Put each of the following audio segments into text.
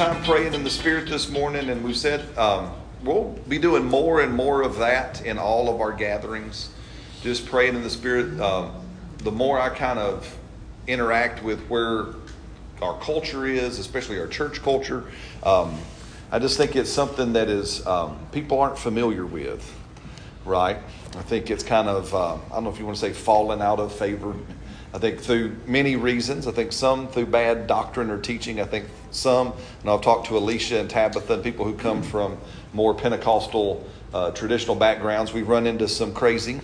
time praying in the Spirit this morning, and we said um, we'll be doing more and more of that in all of our gatherings. Just praying in the Spirit. Um, the more I kind of interact with where our culture is, especially our church culture, um, I just think it's something that is um, people aren't familiar with, right? I think it's kind of uh, I don't know if you want to say fallen out of favor. I think through many reasons. I think some through bad doctrine or teaching. I think some, and I've talked to Alicia and Tabitha people who come from more Pentecostal uh, traditional backgrounds. We've run into some crazy.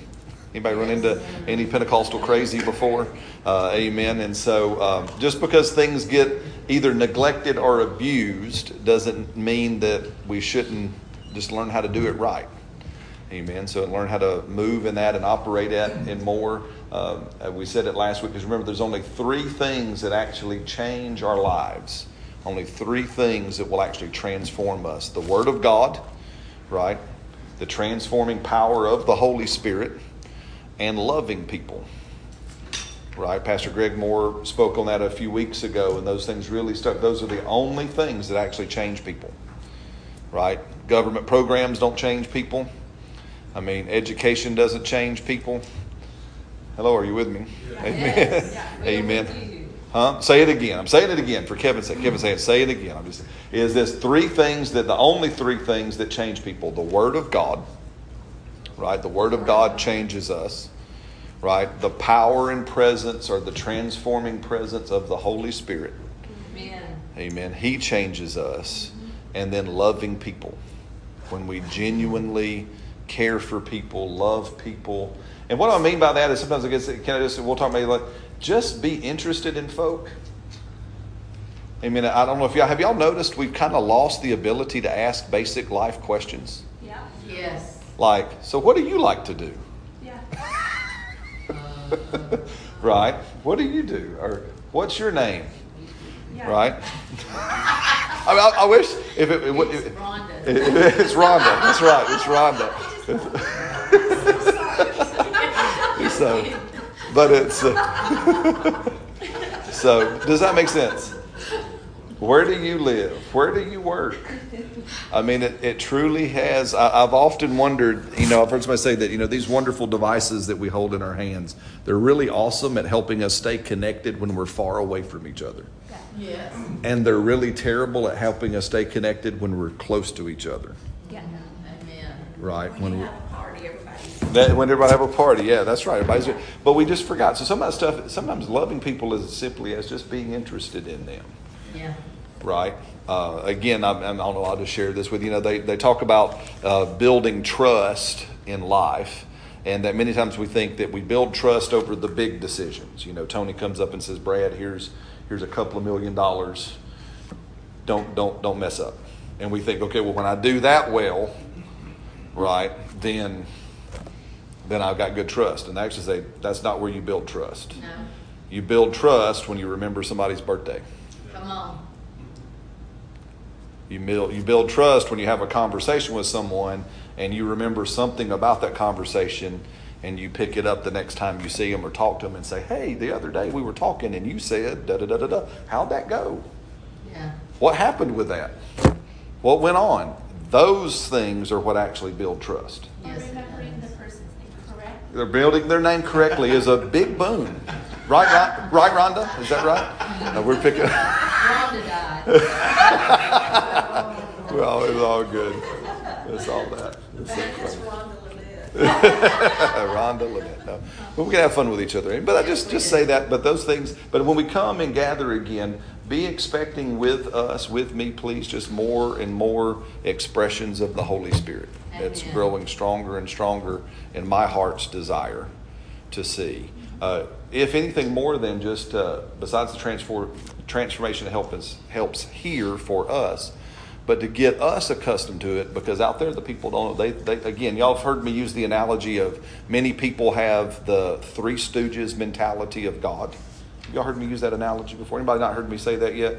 Anybody run into any Pentecostal crazy before? Uh, amen. And so, um, just because things get either neglected or abused doesn't mean that we shouldn't just learn how to do it right. Amen. So learn how to move in that and operate at and more. Uh, we said it last week because remember, there's only three things that actually change our lives. Only three things that will actually transform us: the Word of God, right? The transforming power of the Holy Spirit, and loving people. Right? Pastor Greg Moore spoke on that a few weeks ago, and those things really stuck. Those are the only things that actually change people. Right? Government programs don't change people. I mean, education doesn't change people. Hello, are you with me? Yeah. Amen. Yeah. Amen. Huh? Say it again. I'm saying it again for Kevin's sake. Kevin saying, say it again. I'm just is this three things that the only three things that change people: the Word of God, right? The Word of God changes us, right? The power and presence or the transforming presence of the Holy Spirit. Amen. Amen. He changes us, and then loving people when we genuinely care for people, love people. And what I mean by that is sometimes I guess can I just we'll talk about like just be interested in folk. I mean, I don't know if y'all have y'all noticed we've kind of lost the ability to ask basic life questions. Yeah. Yes. Like, so what do you like to do? Yeah. right. What do you do? Or what's your name? Yeah. Right. I mean, I, I, wish if it, it, it, it's Rhonda. it's Rhonda. That's right. It's Rhonda. so, but it's uh, so. Does that make sense? Where do you live? Where do you work? I mean, it, it truly has. I, have often wondered, you know, I've heard somebody say that, you know, these wonderful devices that we hold in our hands, they're really awesome at helping us stay connected when we're far away from each other. Yes. And they're really terrible at helping us stay connected when we're close to each other. Yeah. Amen. Right. When, when we have a party, that, when everybody have a party, yeah, that's right. Everybody's, but we just forgot. So some of that stuff, sometimes loving people is simply as just being interested in them. Yeah. Right. Uh, again, I'm, I'm, I don't know. I'll just share this with you. You know, they they talk about uh, building trust in life, and that many times we think that we build trust over the big decisions. You know, Tony comes up and says, "Brad, here's here's a couple of million dollars. Don't don't don't mess up." And we think, okay, well, when I do that well, right, then then I've got good trust. And they actually say that's not where you build trust. No. You build trust when you remember somebody's birthday. Come on. You build, you build trust when you have a conversation with someone and you remember something about that conversation and you pick it up the next time you see them or talk to them and say, hey, the other day we were talking and you said da da da da da. How'd that go? Yeah. What happened with that? What went on? Those things are what actually build trust. Yes, remembering the person's name correct. They're building their name correctly is a big boon. Right, right, right, Rhonda? Is that right? No, we're picking. Rhonda died. well, it's all good. It's all that. It's so Rhonda Lynette. No. But we can have fun with each other. But I just, just say that. But those things, but when we come and gather again, be expecting with us, with me, please, just more and more expressions of the Holy Spirit. It's growing stronger and stronger in my heart's desire to see. Uh, if anything more than just, uh, besides the transform, transformation helps, helps here for us, but to get us accustomed to it because out there the people don't they, they again y'all have heard me use the analogy of many people have the three stooges mentality of god y'all heard me use that analogy before. Anybody not heard me say that yet?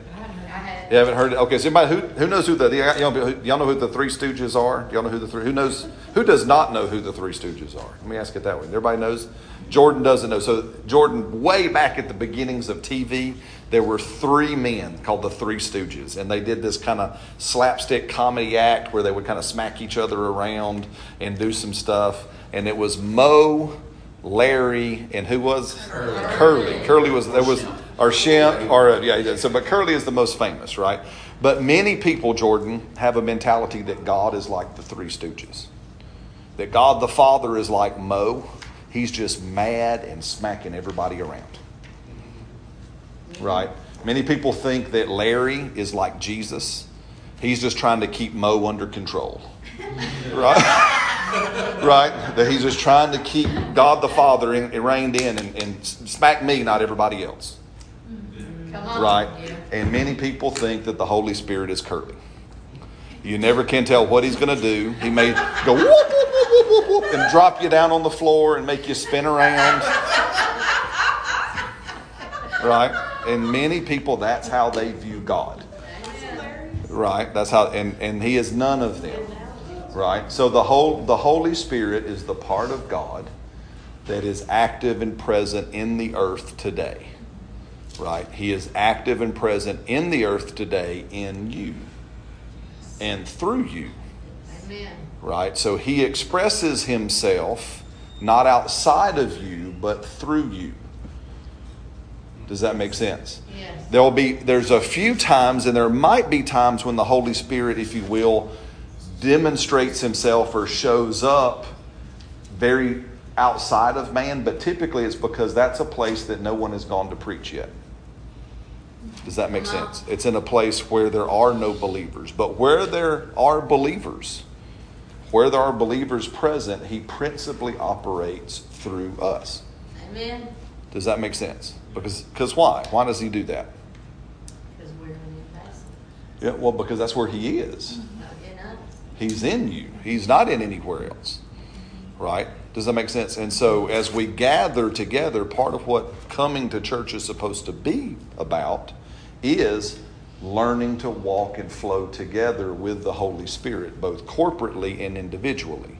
You haven't heard it? Okay so anybody who, who knows who the y'all, y'all know who the three stooges are? Y'all know who the three who knows who does not know who the three stooges are? Let me ask it that way. Everybody knows? Jordan doesn't know. So jordan way back at the beginnings of tv there were three men called the Three Stooges, and they did this kind of slapstick comedy act where they would kind of smack each other around and do some stuff. And it was Moe, Larry, and who was Curly. Curly. Curly was there was or Shemp or yeah. So, but Curly is the most famous, right? But many people, Jordan, have a mentality that God is like the Three Stooges. That God the Father is like Moe. He's just mad and smacking everybody around. Right? Many people think that Larry is like Jesus. He's just trying to keep Moe under control. Right? Right? That he's just trying to keep God the Father in, reined in and, and smack me, not everybody else. Right? Yeah. And many people think that the Holy Spirit is Curly. You never can tell what he's going to do. He may go whoop, whoop, whoop, whoop, whoop, whoop, and drop you down on the floor and make you spin around. Right? And many people, that's how they view God. Right? That's how, and, and he is none of them. Right? So the whole the Holy Spirit is the part of God that is active and present in the earth today. Right? He is active and present in the earth today in you and through you. Amen. Right? So he expresses himself not outside of you, but through you. Does that make sense? Yes. There'll be there's a few times and there might be times when the Holy Spirit, if you will, demonstrates himself or shows up very outside of man, but typically it's because that's a place that no one has gone to preach yet. Does that make Uh-huh. sense? It's in a place where there are no believers. But where there are believers, where there are believers present, he principally operates through us. Amen. Does that make sense? Because because why? Why does he do that? Because we're in the. Yeah, well, because that's where he is. Us. He's in you. He's not in anywhere else. Right? Does that make sense? And so as we gather together, part of what coming to church is supposed to be about is learning to walk and flow together with the Holy Spirit, both corporately and individually.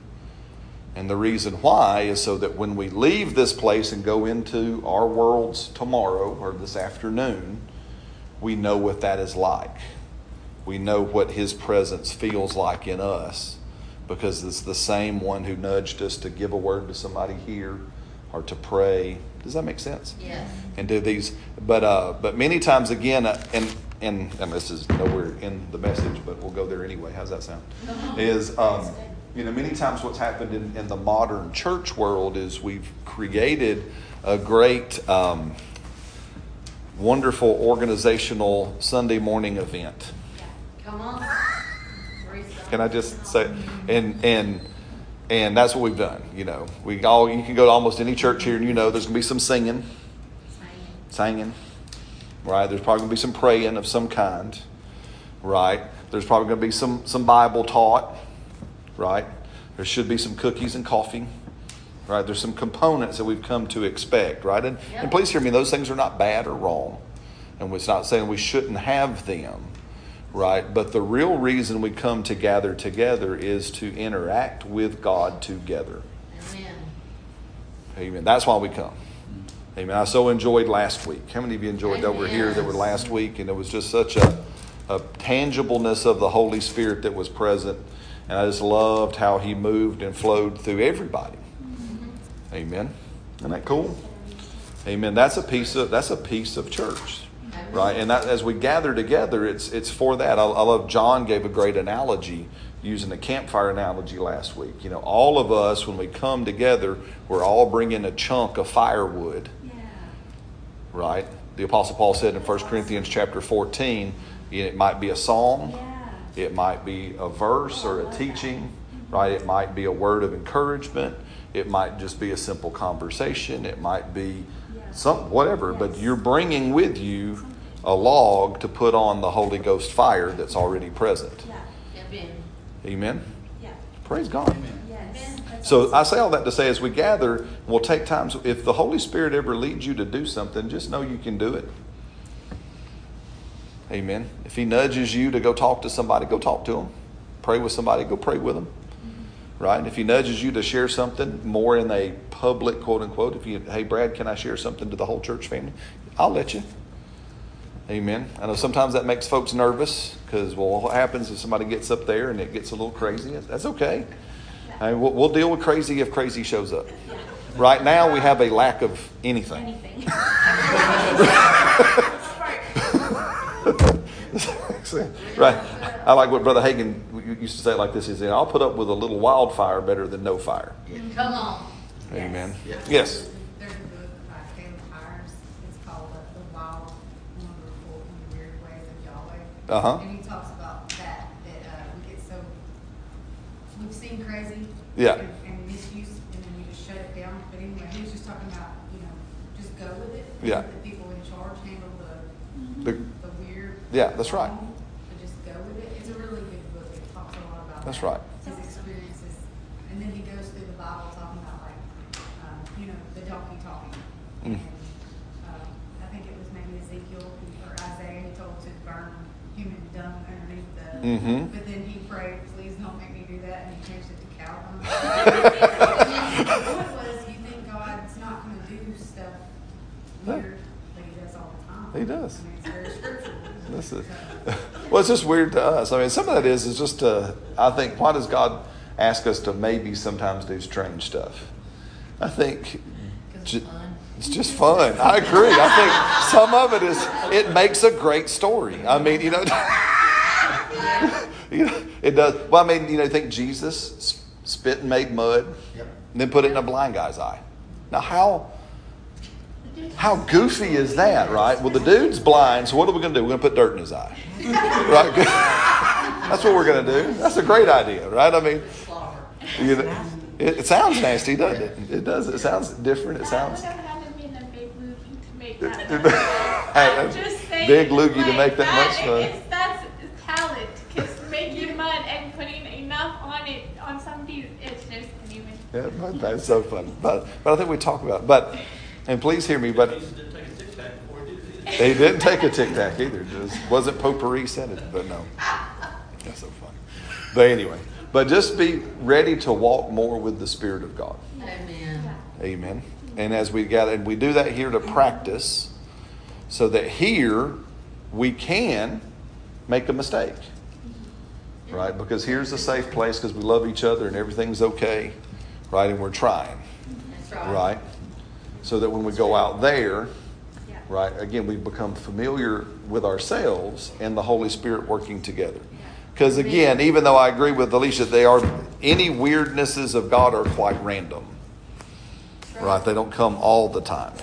And the reason why is so that when we leave this place and go into our worlds tomorrow or this afternoon, we know what that is like. We know what His presence feels like in us because it's the same one who nudged us to give a word to somebody here or to pray. Does that make sense? Yes. and do these. But uh, but many times again, uh, and and and this is nowhere in the message, but we'll go there anyway. How's that sound? Is um, you know many times what's happened in, in the modern church world is we've created a great. Um, Wonderful organizational Sunday morning event. Come on. Can I just say, and and and that's what we've done. You know, we all you can go to almost any church here, and you know there's gonna be some singing, singing, right? There's probably gonna be some praying of some kind, right? There's probably gonna be some some Bible taught, right? There should be some cookies and coffee, right? There's some components that we've come to expect, right? And and please hear me; those things are not bad or wrong, and it's not saying we shouldn't have them right? But the real reason we come to gather together is to interact with God together. Amen. Amen. That's why we come. Amen. I so enjoyed last week. How many of you enjoyed over Amen. here that were last week? And it was just such a, a tangibleness of the Holy Spirit that was present. And I just loved how he moved and flowed through everybody. Mm-hmm. Amen. Isn't that cool? Amen. That's a piece of that's a piece of church. Right, and that as we gather together, it's it's for that. I, I love John gave a great analogy using the campfire analogy last week. You know, all of us when we come together, we're all bringing a chunk of firewood. Right. The Apostle Paul said in 1 Corinthians chapter fourteen, it might be a song, it might be a verse or a teaching. Right. It might be a word of encouragement. It might just be a simple conversation. It might be some whatever. But you're bringing with you a log to put on the Holy Ghost fire that's already present. Amen. Amen. Yeah. Praise God. Yes. So I say all that to say, as we gather, we'll take times. If the Holy Spirit ever leads you to do something, just know you can do it. Amen. If He nudges you to go talk to somebody, go talk to them. Pray with somebody, go pray with them. Right? If He nudges you to share something more in a public quote unquote, if you, hey Brad, can I share something to the whole church family? I'll let you. Amen. I know sometimes that makes folks nervous because, well, what happens if somebody gets up there and it gets a little crazy? That's okay. I mean, we'll, we'll deal with crazy if crazy shows up. Right now, we have a lack of anything. Anything. right. I like what Brother Hagin used to say it like this. He said, I'll put up with a little wildfire better than no fire. Come on. Amen. Yes. Yes. There's a book by Caleb Hires, it's called uh, The Wild, Wonderful, and Weird Ways of Yahweh. Uh-huh. And he talks about that, that, uh, we get so, we've seen crazy. Yeah. And, and misuse, and then we just shut it down, but anyway, he was just talking about, you know, just go with it. Yeah. The people in charge handle the, The- the weird. Yeah, that's right. wrong, But just go with it, it's a really good book, it talks a lot about. That's right. His experiences, and then he goes through the Bible talking about like, um, you know, the donkey talking. Mm. And, um, I think it was maybe Ezekiel or Isaiah, he told to burn human dung underneath the. Mhm. But then he prayed, please don't make me do that, and he changed it to cow dung. The point was, you think God's not gonna do stuff weird, but he does all the time. He does. I mean, it's very scriptural. So- well, it's just weird to us. I mean, some of that is is just uh, I think why does God ask us to maybe sometimes do strange stuff? I think Because ju- it's just fun. I agree. I think some of it is it makes a great story. I mean, you know, you know it does. Well, I mean, you know, think Jesus spit and made mud, Yep. and then put it in a blind guy's eye. Now, how how goofy is that, right? Well, the dude's blind, so what are we going to do? We're going to put dirt in his eye, right? That's what we're going to do. That's a great idea, right? I mean, you know, it, it sounds nasty, doesn't it? It does. It sounds different. It sounds. That would have been a big loogie to make that. much. I'm just saying. Big loogie to make that much fun. It's, that's talent. Because making mud and putting enough on it on something, it's just anyway. Yeah, that's so funny. But but I think we talk about. It. But and please hear me. But they didn't take a tic tac before he it. he didn't take a tic tac either. Just wasn't potpourri scented. But no, that's so funny. But anyway, but just be ready to walk more with the Spirit of God. Amen. Amen. And as we gather, and we do that here to practice, so that here we can make a mistake, right? Because here's a safe place because we love each other and everything's okay, right? And we're trying, That's right. right? So that when we go out there, Yeah. right, again, we become familiar with ourselves and the Holy Spirit working together. Because again, even though I agree with Alicia, they are any weirdnesses of God are quite random right? They don't come all the time.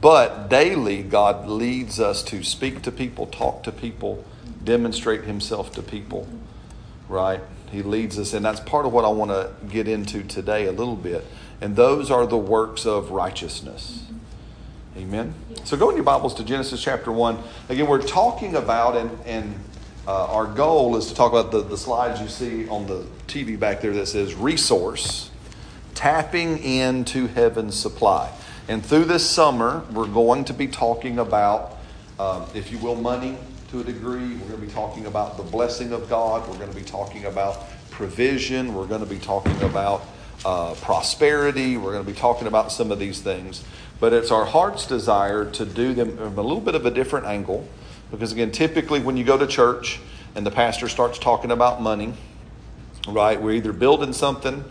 But daily, God leads us to speak to people, talk to people, demonstrate Himself to people, mm-hmm. right? He leads us, and that's part of what I want to get into today a little bit. And those are the works of righteousness. Amen. So go in your Bibles to Genesis chapter 1. Again, we're talking about, and, and uh, our goal is to talk about the, the slides you see on the TV back there that says resource, tapping into heaven's supply. And through this summer, we're going to be talking about, um, if you will, money to a degree. We're going to be talking about the blessing of God. We're going to be talking about provision. We're going to be talking about uh, prosperity. We're going to be talking about some of these things. But it's our heart's desire to do them from a little bit of a different angle. Because again, typically when you go to church and the pastor starts talking about money, right, we're either building something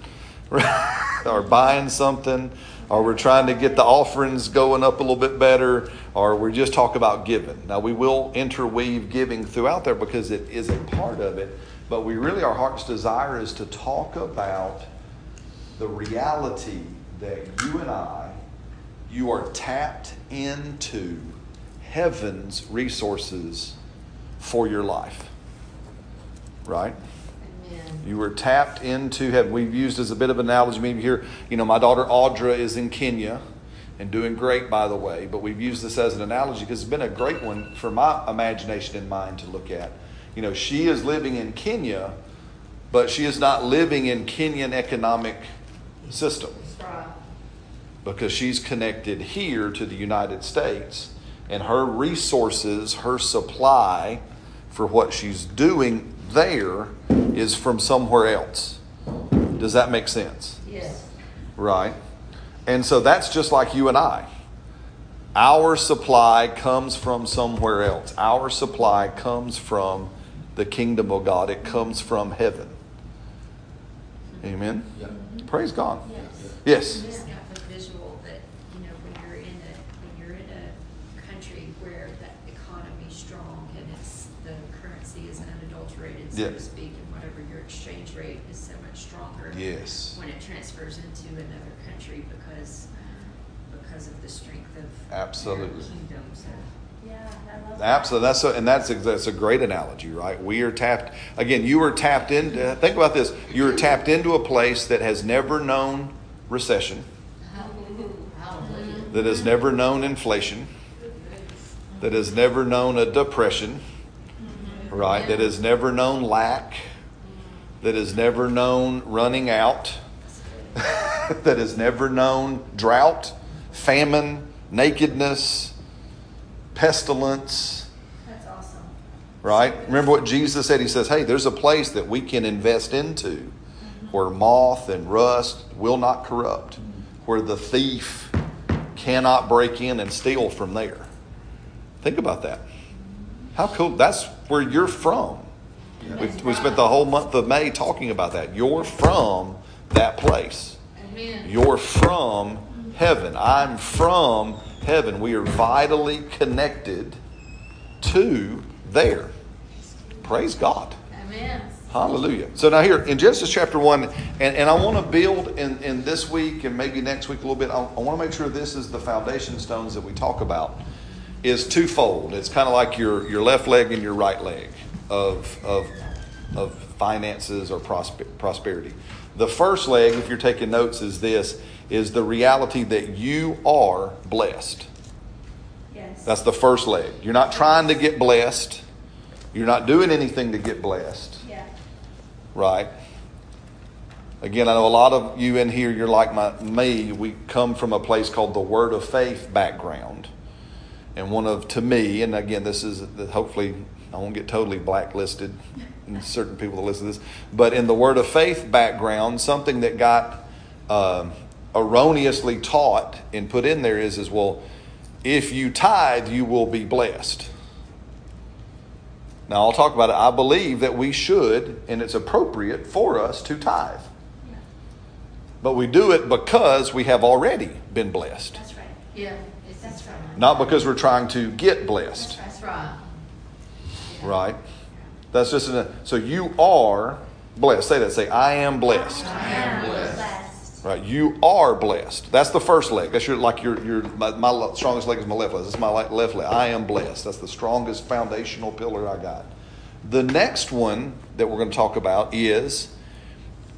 or buying something, or we're trying to get the offerings going up a little bit better, or we just talk about giving. Now, we will interweave giving throughout there because it is a part of it, but we really, our heart's desire is to talk about the reality that you and I, you are tapped into heaven's resources for your life. Right? Amen. You were tapped into heaven. We've used as a bit of an analogy, maybe here, you know, my daughter Audra is in Kenya and doing great, by the way, but we've used this as an analogy because it's been a great one for my imagination and mind to look at. You know, she is living in Kenya, but she is not living in Kenyan economic system right. because she's connected here to the United States and her resources, her supply for what she's doing there is from somewhere else. Does that make sense? Yes. Right? And so that's just like you and I. Our supply comes from somewhere else. Our supply comes from the kingdom of God. It comes from heaven. Amen. Yeah. Praise God. Yes. Yes. I just got the visual that, you know, when you're in a, when you're in a country where the economy's strong and it's, the currency is unadulterated, so Yeah. to speak, and whatever your exchange rate is so much stronger. Yes. When it transfers into another country because, because of the strength of. Absolutely. their Kingdom, so. Yeah, I love that. Absolutely. That's a, and that's a, that's a great analogy, right? We are tapped again. You are tapped into. Think about this. You are tapped into a place that has never known recession, that has never known inflation, that has never known a depression, right? That has never known lack, that has never known running out, that has never known drought, famine, nakedness, pestilence. That's awesome. Right? Remember what Jesus said? He says, Hey, there's a place that we can invest into mm-hmm. where moth and rust will not corrupt, mm-hmm. where the thief cannot break in and steal from there. Think about that. How cool. That's where you're from. We, we spent the whole month of May talking about that. You're from that place. Amen. You're from mm-hmm. heaven. I'm from heaven. We are vitally connected to there. Praise God. Amen. Hallelujah. So now here in Genesis chapter 1, and, and I want to build in, in this week and maybe next week a little bit, I, I want to make sure this is the foundation stones that we talk about is twofold. It's kind of like your, your left leg and your right leg of, of, of finances or prosper, prosperity. The first leg, if you're taking notes, is this, is the reality that you are blessed. Yes. That's the first leg. You're not trying to get blessed. You're not doing anything to get blessed, Yeah. right? Again, I know a lot of you in here, you're like my, me. We come from a place called the Word of Faith background. And one of, to me, and again, this is hopefully, I won't get totally blacklisted and certain people that listen to this, but in the Word of Faith background, something that got um, erroneously taught and put in there is, is well, if you tithe, you will be blessed. Now, I'll talk about it. I believe that we should, and it's appropriate for us to tithe. But we do it because we have already been blessed, That's right. Yeah, that's right. not because we're trying to get blessed, That's right. Yeah. right? That's just an, so you are blessed. Say that. Say, I am blessed. I am blessed. Right, you are blessed. That's the first leg. That's your like your your my, my strongest leg is my left leg. This is my left leg. I am blessed. That's the strongest foundational pillar I got. The next one that we're going to talk about is,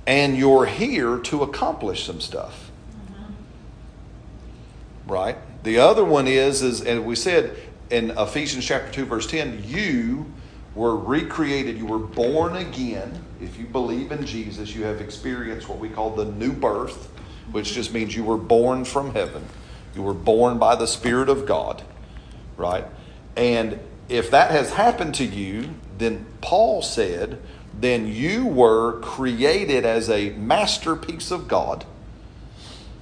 and you're here to accomplish some stuff. Mm-hmm. Right. The other one is is and we said in Ephesians chapter two verse ten, you were recreated. You were born again. If you believe in Jesus, you have experienced what we call the new birth, which just means you were born from heaven. You were born by the Spirit of God, right? And if that has happened to you, then Paul said, then you were created as a masterpiece of God,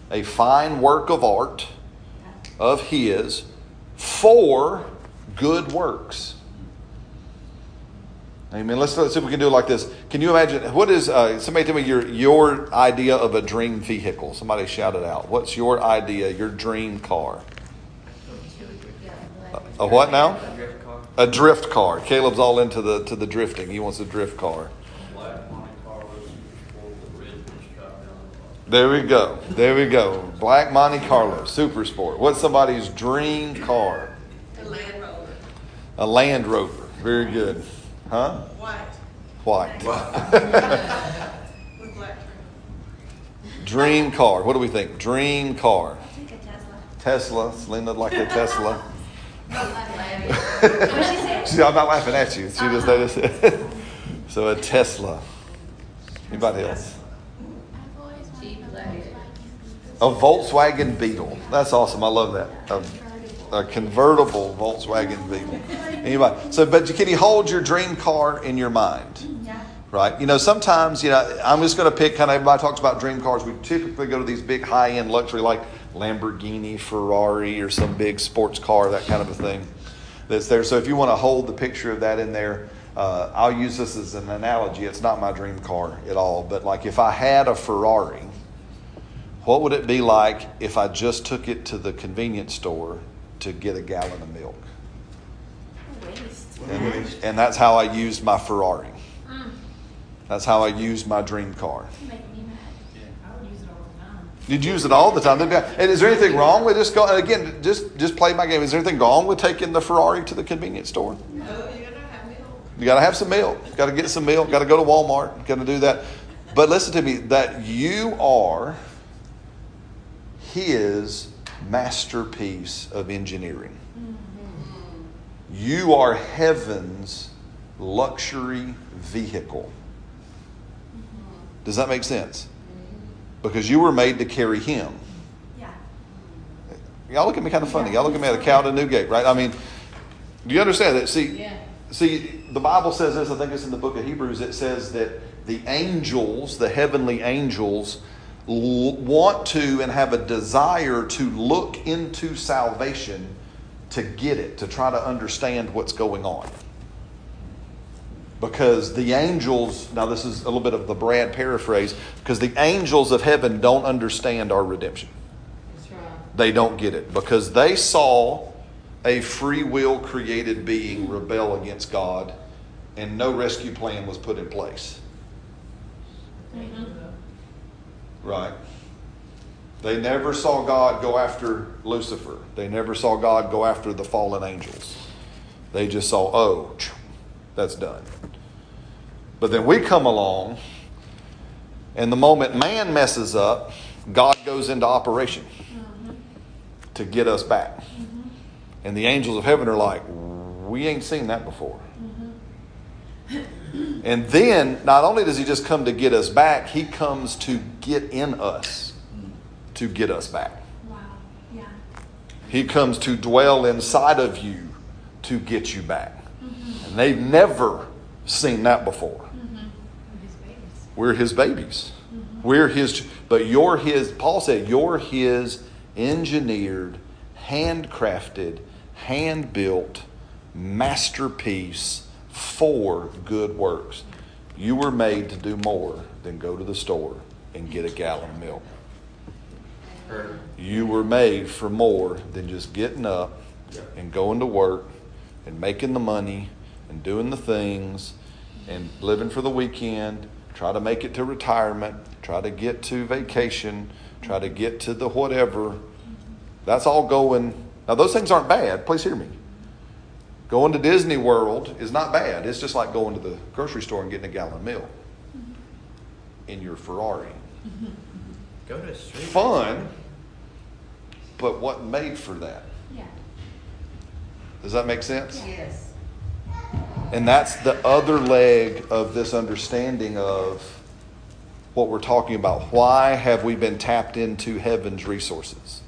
a fine work of art of His for good works. Amen. Let's, let's see if we can do it like this. Can you imagine? What is, uh, somebody tell me your, your idea of a dream vehicle? Somebody shout it out. What's your idea, your dream car? A what now? Drift car. A drift car. Caleb's all into the to the drifting. He wants a drift car. Black Monte Carlo Super Sport with red pinstripe down the bottom. There we go. There we go. Black Monte Carlo Super Sport. What's somebody's dream car? A Land Rover, A Land Rover. Very good. Huh? white, White. with black trim. Dream car. What do we think? Dream car. I think a Tesla. Tesla. Selena like a Tesla. What she? See, I'm not laughing at you. She just noticed it. Uh-huh. so a Tesla. Anybody else? I've always wanted Jeep a A Volkswagen Beetle. That's awesome. I love that. A, a convertible Volkswagen Beetle. Anybody? So, but can you hold your dream car in your mind? Yeah. Right? You know, sometimes, you know, I'm just going to pick kind of everybody talks about dream cars. We typically go to these big high end luxury, like Lamborghini, Ferrari, or some big sports car, that kind of a thing that's there. So if you want to hold the picture of that in there, uh, I'll use this as an analogy. It's not my dream car at all, but like if I had a Ferrari, what would it be like if I just took it to the convenience store to get a gallon of milk? Waste. And, and that's how I used my Ferrari. Mm, That's how I used my dream car. you make me mad. I would use it all the time. You'd use it all the time. And is there anything wrong with just going? Again, just just play my game. Is there anything wrong with taking the Ferrari to the convenience store? No, you're gonna have milk. You got to have some milk. Got to get some milk. Got to go to Walmart. Got to do that. But listen to me. That you are His masterpiece of engineering. Mm-hmm. You are heaven's luxury vehicle. Mm-hmm. Does that make sense? Mm-hmm. Because you were made to carry Him. Yeah. Y'all look at me kind of funny. Y'all look at me at a cow to Newgate, right? I mean, do you understand that? See, Yeah. see, the Bible says this. I think it's in the book of Hebrews. It says that the angels, the heavenly angels, want to and have a desire to look into salvation to get it, to try to understand what's going on. Because the angels, now this is a little bit of the Brad paraphrase, because the angels of heaven don't understand our redemption they don't get it because they saw a free will created being rebel against God and no rescue plan was put in place. Mm-hmm. Right? They never saw God go after Lucifer. They never saw God go after the fallen angels. They just saw, oh, that's done. But then we come along, and the moment man messes up, God goes into operation mm-hmm. to get us back. Mm-hmm. And the angels of heaven are like, we ain't seen that before. Mm-hmm. And then, not only does he just come to get us back, he comes to get in us to get us back. Wow. Yeah. He comes to dwell inside of you to get you back. Mm-hmm. And they've never seen that before. Mm-hmm. His babies. We're his babies. Mm-hmm. We're his, but you're his, Paul said, you're his engineered, handcrafted, hand built masterpiece for good works. You were made to do more than go to the store and get a gallon of milk. You were made for more than just getting up and going to work and making the money and doing the things and living for the weekend, try to make it to retirement, try to get to vacation, try to get to the whatever. That's all going. Now, those things aren't bad. Please hear me. Going to Disney World is not bad. It's just like going to the grocery store and getting a gallon of milk in your Ferrari Go to a street. fun, but wasn't made for that. Yeah. Does that make sense? Yes. And that's the other leg of this understanding of what we're talking about. Why have we been tapped into heaven's resources?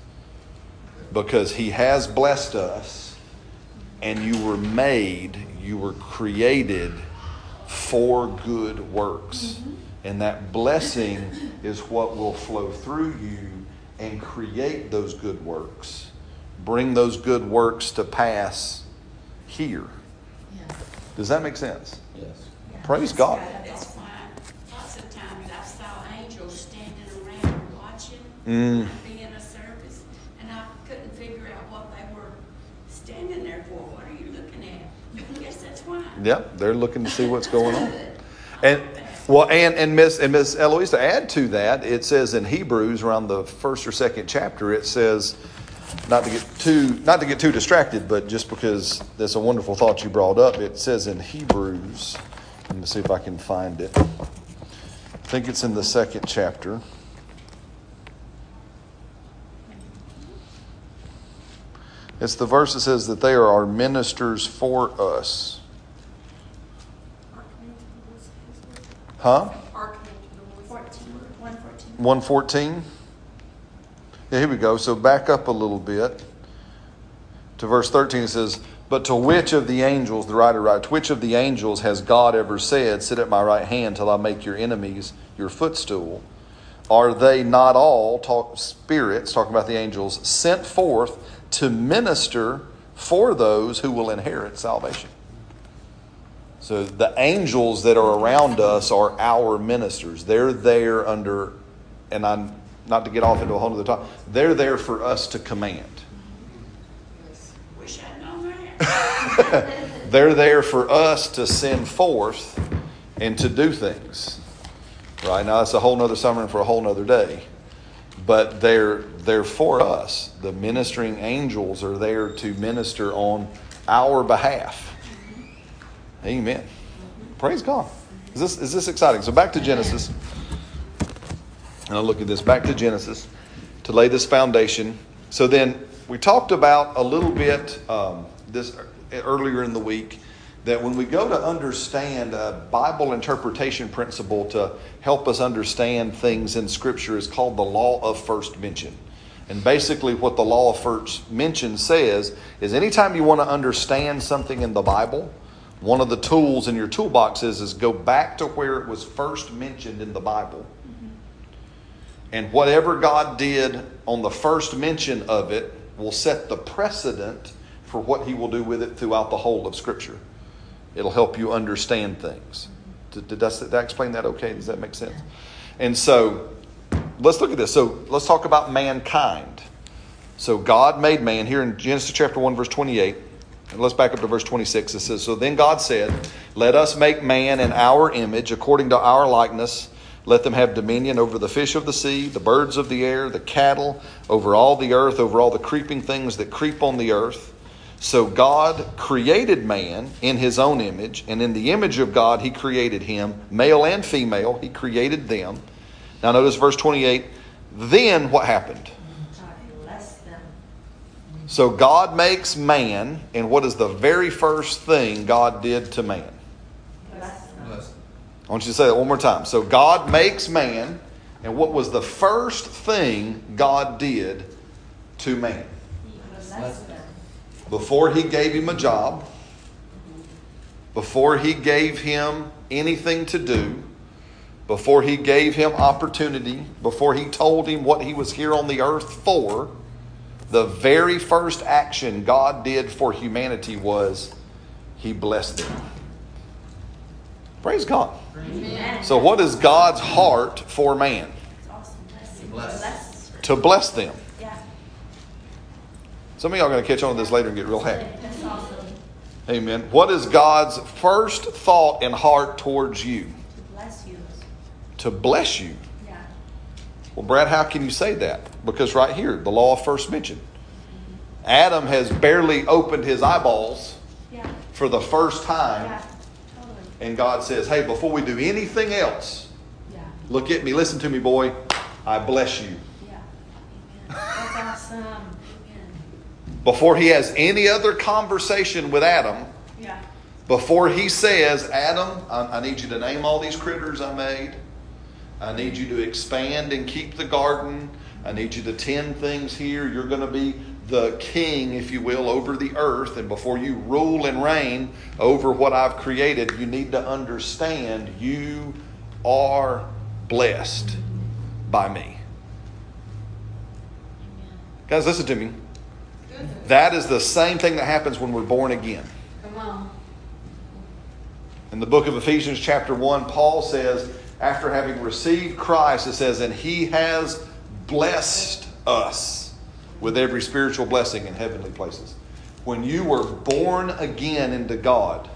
Because He has blessed us, and you were made, you were created for good works. And that blessing is what will flow through you and create those good works, bring those good works to pass here. Yes. Does that make sense? Yes. Praise God. That's why lots of times I saw angels standing around watching, Mm. being a service, and I couldn't figure out what they were standing there for. What are you looking at? I why. Yep, they're looking to see what's going on. And well, and and Miss and Miss Eloise, to add to that, it says in Hebrews around the first or second chapter, it says not to get too not to get too distracted, but just because that's a wonderful thought you brought up, it says in Hebrews. Let me see if I can find it. I think it's in the second chapter. It's the verse that says that they are our ministers for us. Huh? One fourteen. 114? Yeah, here we go. So back up a little bit to verse 13. It says, But to which of the angels, the writer writes, which of the angels has God ever said, Sit at my right hand till I make your enemies your footstool? are they not all talk spirits talking about the angels sent forth to minister for those who will inherit salvation so the angels that are around us are our ministers. They're there under and i'm not to get off into a whole other topic they're there for us to command. Wish I'd known that. they're there for us to send forth and to do things. Right? Now that's a whole nother sermon for a whole nother day. But they're they're for us. The ministering angels are there to minister on our behalf amen. Praise god. Is this is this exciting? So back to genesis. And i'll look at this. Back to genesis to lay this foundation. So then we talked about a little bit um, this earlier in the week that when we go to understand a Bible interpretation principle to help us understand things in Scripture is called the law of first mention. And basically, what the law of first mention says is anytime you want to understand something in the Bible, one of the tools in your toolbox is, is go back to where it was first mentioned in the Bible. Mm-hmm. And whatever God did on the first mention of it will set the precedent for what He will do with it throughout the whole of Scripture. It'll help you understand things. Mm-hmm. Did, did, I, did I explain that okay? Does that make sense? And so let's look at this. So let's talk about mankind. So God made man here in Genesis chapter 1, verse 28. And let's back up to verse 26. It says, So then God said, Let us make man in our image, according to our likeness. Let them have dominion over the fish of the sea, the birds of the air, the cattle, over all the earth, over all the creeping things that creep on the earth. So God created man in his own image, and in the image of God, he created him, male and female, he created them. Now, notice verse 28. Then what happened? So God makes man, and what is the very first thing God did to man? I want you to say that one more time. So God makes man, and what was the first thing God did to man? Before he gave him a job, before he gave him anything to do, before he gave him opportunity, before he told him what he was here on the earth for, the very first action God did for humanity was he blessed them. Praise God. So, what is God's heart for man? To bless them. Some of y'all are going to catch on to this later and get real happy. Amen. What is God's first thought and heart towards you? To bless you. To bless you. Yeah. Well, Brad, how can you say that? Because right here, the law of first mention. Adam has barely opened his eyeballs Yeah. for the first time, Yeah. Totally. and God says, Hey, before we do anything else, Yeah. look at me, listen to me, boy. I bless you. Yeah. That's awesome. Before he has any other conversation with Adam, Yeah. before he says, Adam, I, I need you to name all these critters I made. I need you to expand and keep the garden. I need you to tend things here. You're going to be the king, if you will, over the earth. And before you rule and reign over what I've created, you need to understand you are blessed by me. Guys, listen to me. That is the same thing that happens when we're born again. Come on. In the book of Ephesians, chapter 1, Paul says, after having received Christ, it says, and he has blessed us with every spiritual blessing in heavenly places. When you were born again into God,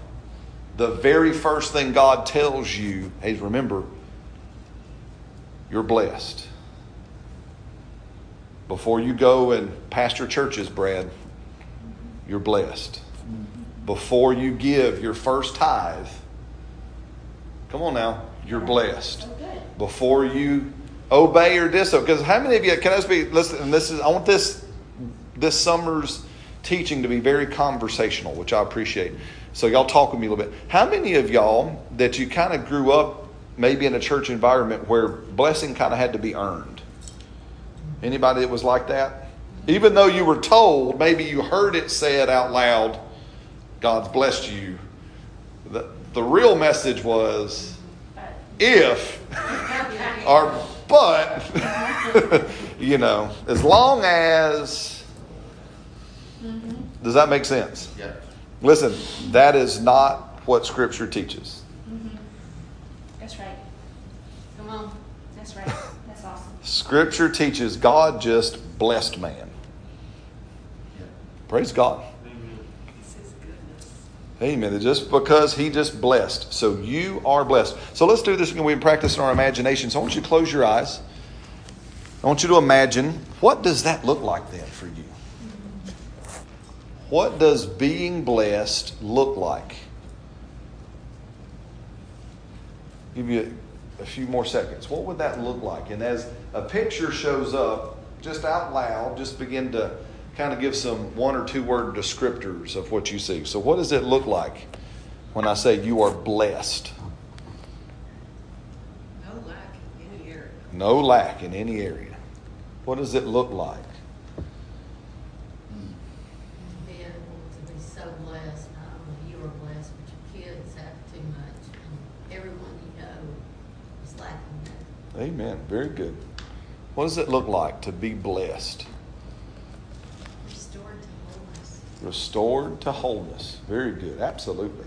the very first thing God tells you is remember, you're blessed. Before you go and pastor churches, Brad, you're blessed. Before you give your first tithe, come on now, you're blessed. Oh, Before you obey or disobey, because how many of you can I just be listen? And this is I want this this summer's teaching to be very conversational, which I appreciate. So y'all talk with me a little bit. How many of y'all that you kind of grew up maybe in a church environment where blessing kind of had to be earned? Anybody that was like that? Even though you were told, maybe you heard it said out loud, God's blessed you. The, the real message was if our But, you know, as long as. Mm-hmm. Does that make sense? Yeah. Listen, that is not what Scripture teaches. Mm-hmm. That's right. Come on. That's right. That's awesome. Scripture teaches God just blessed man. Praise God. Amen. Just because he just blessed. So you are blessed. So let's do this. We practice in our imagination. So I want you to close your eyes. I want you to imagine what does that look like then for you? What does being blessed look like? Give you a, a few more seconds. What would that look like? And as a picture shows up, just out loud, just begin to kind of give some one or two word descriptors of what you see. So, what does it look like when I say you are blessed? No lack in any area. No lack in any area. What does it look like? To be so blessed, you are blessed, but your kids have too much, and everyone you know is lacking. Amen. Very good. What does it look like to be blessed? Restored to wholeness. Restored to wholeness. Very good. Absolutely.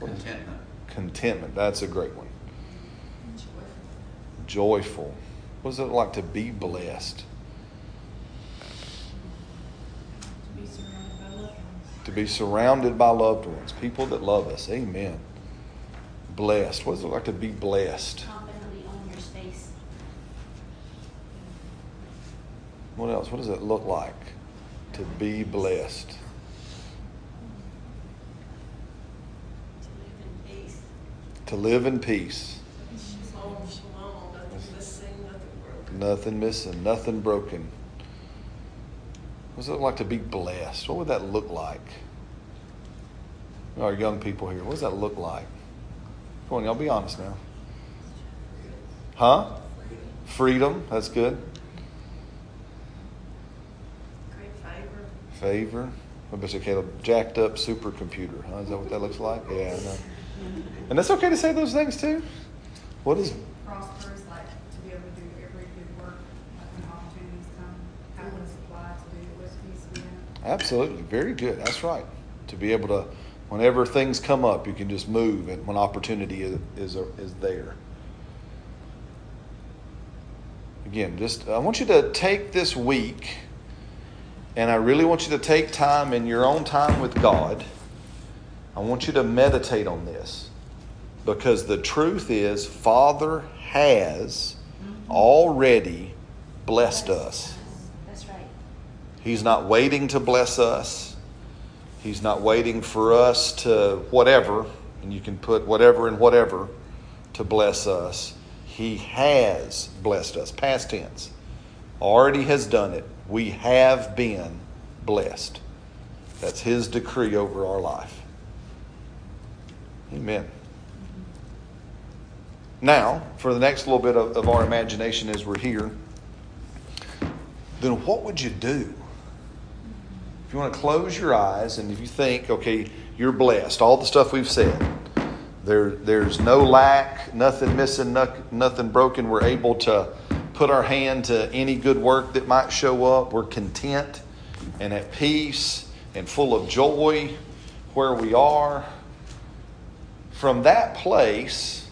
Contentment. Contentment. That's a great one. Joyful. Joyful. What does it like to be blessed? To be surrounded by loved ones. To be surrounded by loved ones, people that love us. Amen. Blessed. What is it like to be blessed? Confidently own your space. What else? What does it look like to be blessed? To live in peace. Nothing missing, nothing broken. Nothing missing, nothing broken. What does it like to be blessed? What would that look like? Our young people here, what does that look like? Come on, y'all be honest now. Huh? Freedom, that's good. Great favor. What about Caleb? Jacked up supercomputer, huh? Is that what that looks like? Yeah, I know. And that's okay to say those things too? What is Prosperous, like to be able to do every good work, when opportunities come, have the supply to do it with peace. Absolutely. Very good. That's right. To be able to, whenever things come up, you can just move and when opportunity is, is, is there. Again, just, I want you to take this week and I really want you to take time in your own time with God. I want you to meditate on this because the truth is, Father has already blessed us. That's right. He's not waiting to bless us. He's not waiting for us to whatever, and you can put whatever and whatever to bless us. He has blessed us. Past tense. Already has done it. We have been blessed. That's His decree over our life. Amen. Now, for the next little bit of, of our imagination as we're here, then what would you do? If you want to close your eyes and if you think, okay, you're blessed, all the stuff we've said, there, there's no lack, nothing missing, no, nothing broken. We're able to put our hand to any good work that might show up. We're content and at peace and full of joy where we are. From that place,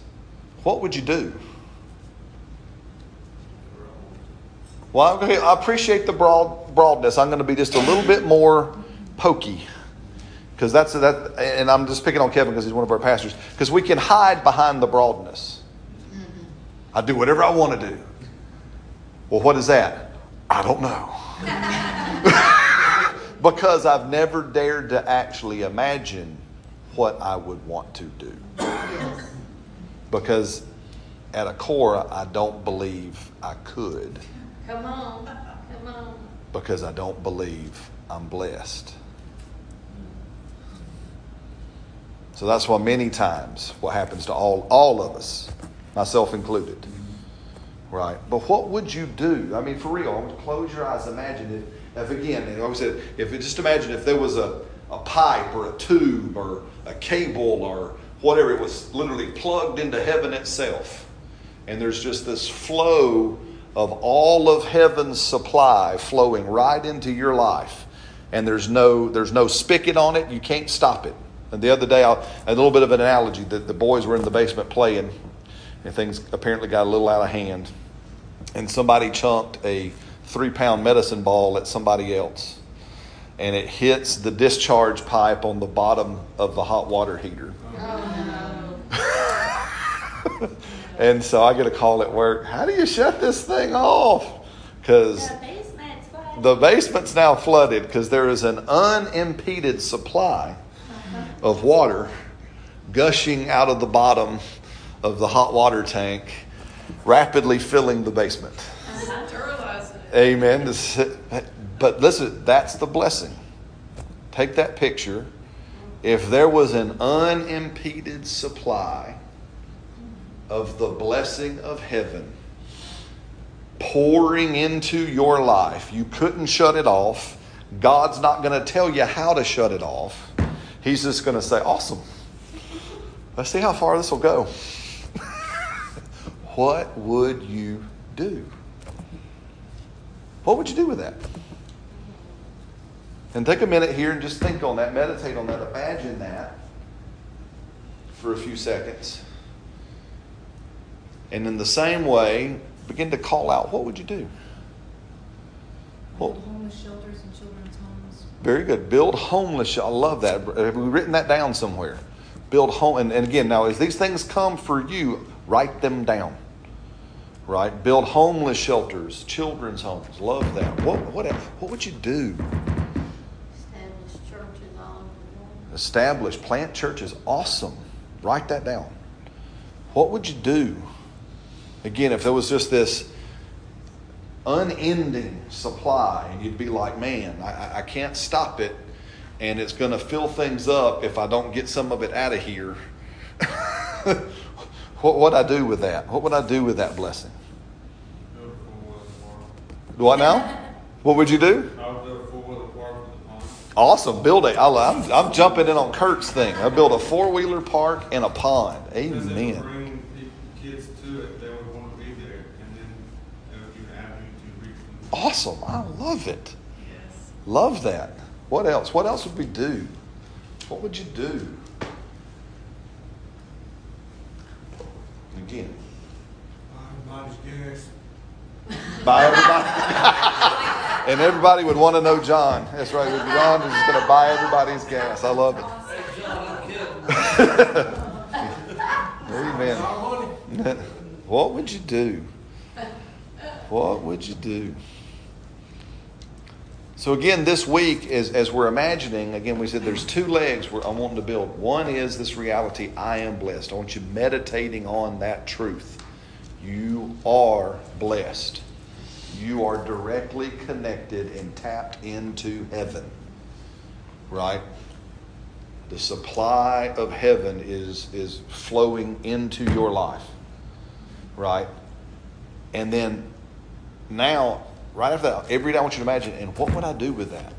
what would you do? Well, okay, I appreciate the broad broadness. I'm going to be just a little bit more pokey because that's that. And I'm just picking on Kevin because he's one of our pastors. Because we can hide behind the broadness. Mm-hmm. I do whatever I want to do. Well, what is that? I don't know. because I've never dared to actually imagine what I would want to do. Because at a core, I don't believe I could Come on, come on. because I don't believe I'm blessed. So that's why many times what happens to all, all of us, myself included. Right? But what would you do? I mean, for real, I want to close your eyes. Imagine if, if again, I said, if it, just imagine if there was a, a pipe or a tube or a cable or whatever, it was literally plugged into heaven itself. and there's just this flow of all of heaven's supply flowing right into your life and there's no there's no spigot on it you can't stop it and the other day I'll, a little bit of an analogy that the boys were in the basement playing and things apparently got a little out of hand and somebody chunked a three pound medicine ball at somebody else and it hits the discharge pipe on the bottom of the hot water heater and so I get a call at work. How do you shut this thing off? Because The basement's the basement's now flooded because there is an unimpeded supply of water gushing out of the bottom of the hot water tank, rapidly filling the basement. Amen. But listen, that's the blessing. Take that picture. If there was an unimpeded supply of the blessing of heaven pouring into your life, you couldn't shut it off. God's not going to tell you how to shut it off. He's just going to say, Awesome. Let's see how far this will go. What would you do? What would you do with that? And take a minute here and just think on that, meditate on that, imagine that for a few seconds. And in the same way, begin to call out what would you do? Well, Homeless shelters and children's homes. very good. Build homeless. I love that. Have we written that down somewhere? Build home. And, and again, now as these things come for you, write them down. Right? Build homeless shelters, children's homes. Love that. What what what would you do? Established churches all over the world. Establish, plant churches. Awesome. Write that down. What would you do? Again, if there was just this unending supply, and you'd be like, man, I- I can't stop it, and it's going to fill things up if I don't get some of it out of here. what would I do with that? What would I do with that blessing? Build a four-wheeler park. Do I now? What would you do? I would build a four-wheeler park with a pond. Awesome. Build a. I- I'm, I'm jumping in on Kurt's thing. I build a four wheeler park and a pond. Because it would Amen. bring kids to it, they would want to be there, and then it would give an avenue to reach them. Awesome. I love it. Yes. Love that. What else? What else would we do? What would you do? Again, Everybody's gas. buy everybody. and everybody would want to know John. That's right. John is just going to buy everybody's gas. I love it. Hey, John, I'm. Amen. what would you do? What would you do? So again, this week, as, as we're imagining, again, we said there's two legs where I'm wanting to build. One is this reality, I am blessed. I want you meditating on that truth. You are blessed. You are directly connected and tapped into heaven. Right? The supply of heaven is, is flowing into your life. Right? And then now, right after that, every day I want you to imagine, and what would I do with that?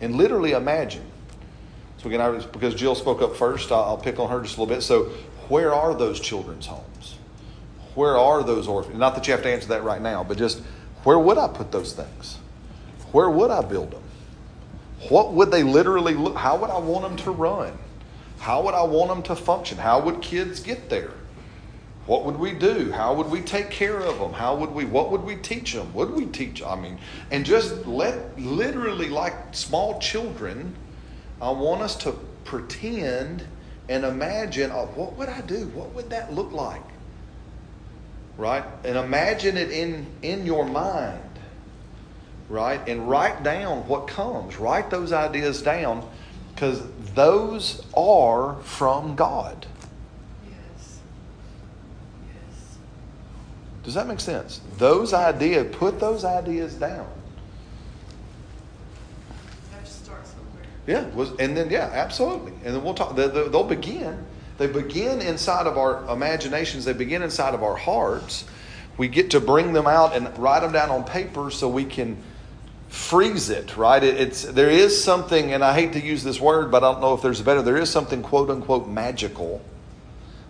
And literally imagine. So again, because Jill spoke up first, I'll, I'll pick on her just a little bit. So, where are those children's homes? Where are those orphans? Not that you have to answer that right now, but just where would I put those things? Where would I build them? What would they literally look? How would I want them to run? How would I want them to function? How would kids get there? What would we do? How would we take care of them? How would we, what would we teach them? Would we teach, I mean, and just let, literally like small children, I want us to pretend and imagine, oh, what would I do? What would that look like? Right? And imagine it in, in your mind. Right? And write down what comes. Write those ideas down because those are from God. Yes. Yes. Does that make sense? Those ideas, put those ideas down. You have to start somewhere. Yeah, was and then yeah, absolutely. And then we'll talk. They, they'll begin. They begin inside of our imaginations. They begin inside of our hearts. We get to bring them out and write them down on paper so we can freeze it. Right? It, it's there is something, and I hate to use this word, but I don't know if there's a better. There is something quote unquote magical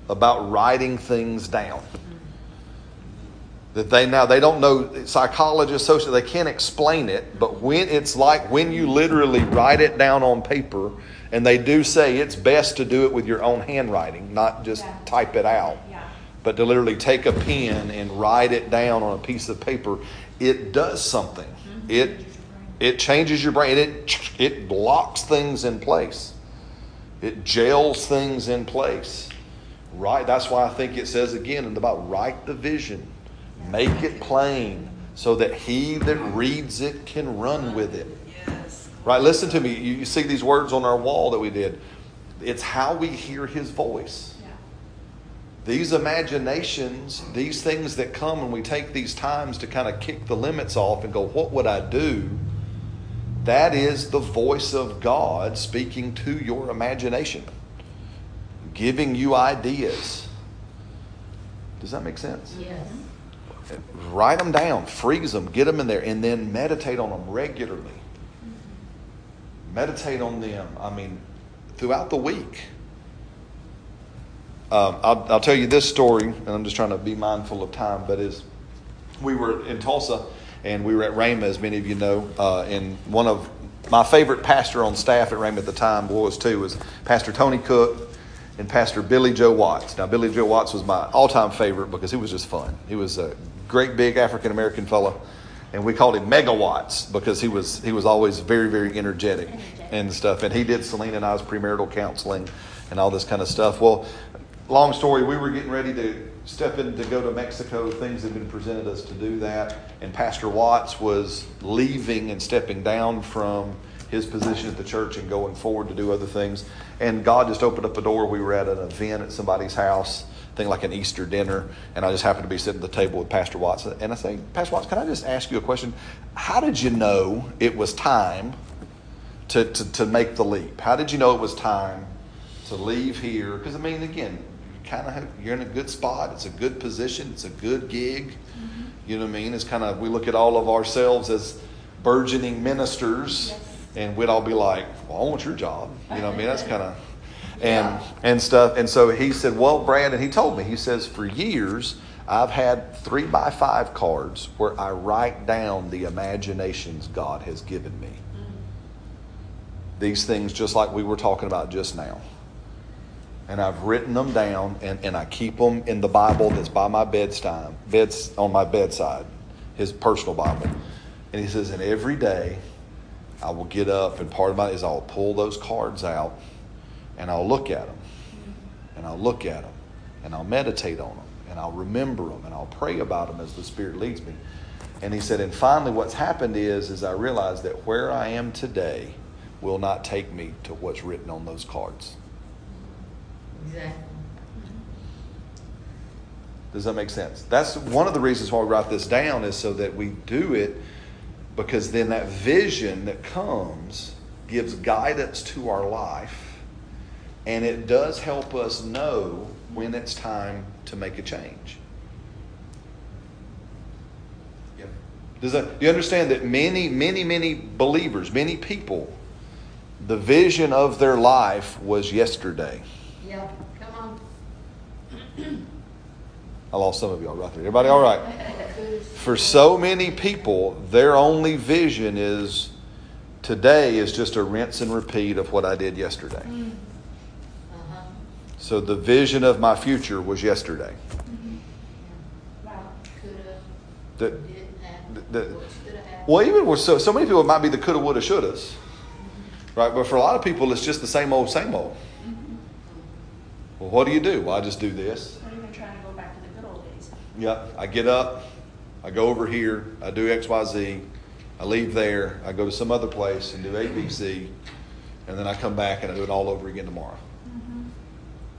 about writing things down. That they now they don't know psychologists social they can't explain it but when it's like when you literally write it down on paper and they do say it's best to do it with your own handwriting not just Yeah. type it out Yeah. but to literally take a pen and write it down on a piece of paper it does something. Mm-hmm. It it changes your brain. It it blocks things in place. It jails things in place. Right that's why i think it says again in the bible write the vision make it plain so that he that reads it can run with it Yes. right listen to me you, you see these words on our wall that we did it's how we hear his voice Yeah. these imaginations, these things that come when we take these times to kind of kick the limits off and go, what would I do? That is the voice of God speaking to your imagination, giving you ideas. Does that make sense? Yes. Write them down, freeze them, get them in there, and then meditate on them regularly. Meditate on them, I mean, throughout the week. Um, I'll, I'll tell you this story, and I'm just trying to be mindful of time, but is we were in Tulsa and we were at Rhema, as many of you know, uh, and one of my favorite pastor on staff at Rhema at the time was too was Pastor Tony Cook and Pastor Billy Joe Watts. Now Billy Joe Watts was my all-time favorite because he was just fun. He was a great big African American fellow, and we called him Megawatts because he was he was always very very energetic and stuff. And he did Selena and I's premarital counseling and all this kind of stuff. Well, long story, we were getting ready to step in to go to Mexico. Things had been presented us to do that, and Pastor Watts was leaving and stepping down from his position at the church and going forward to do other things. And God just opened up a door. We were at an event at somebody's house, thing like an Easter dinner, and I just happened to be sitting at the table with Pastor Watts. And I say, Pastor Watts, can I just ask you a question? How did you know it was time to, to, to make the leap? How did you know it was time to leave here? Because I mean, again, you kind of you're in a good spot. It's a good position. It's a good gig. Mm-hmm. You know what I mean? It's kind of we look at all of ourselves as burgeoning ministers, and we'd all be like, "Well, I want your job." You know what I mean? That's kind of and and stuff. And so he said, "Well, Brad," and he told me. He says, "For years." I've had three by five cards where I write down the imaginations God has given me mm-hmm. these things just like we were talking about just now. And I've written them down and, and I keep them in the Bible that's by my bedtime, beds on my bedside, his personal Bible. And he says, and every day I will get up and part of my is I'll pull those cards out and I'll look at them. And I'll look at them and I'll meditate on them and I'll remember them and I'll pray about them as the Spirit leads me. And he said, and finally what's happened is, is I realized that where I am today will not take me to what's written on those cards. Exactly. Does that make sense? That's one of the reasons why we write this down is so that we do it because then that vision that comes gives guidance to our life and it does help us know when it's time to make a change. Does that, do you understand that many, many, many believers, many people, the vision of their life was yesterday? Yeah, come on. I lost some of y'all right there. Everybody all right? For so many people, their only vision is today is just a rinse and repeat of what I did yesterday. Uh-huh. So the vision of my future was yesterday. Wow. The, the- well, even with so, so many people, it might be the coulda, woulda, shouldas, right? But for a lot of people, it's just the same old, same old. Well, what do you do? Well, I just do this. Or even trying to go back to the good old days. Yep. I get up, I go over here, I do X, Y, Z, I leave there, I go to some other place and do A, B, C, and then I come back and I do it all over again tomorrow.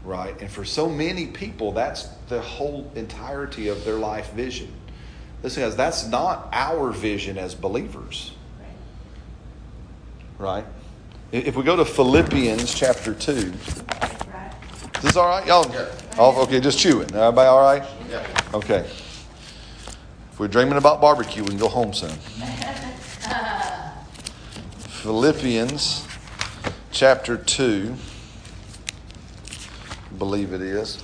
Right? And for so many people, that's the whole entirety of their life vision. Listen, guys, that's not our vision as believers. Right. If we go to Philippians chapter 2, is this all right? Y'all? Oh, okay, just chewing. Everybody all right? Yeah. Okay. If we're dreaming about barbecue, we can go home soon. Philippians chapter 2, I believe it is.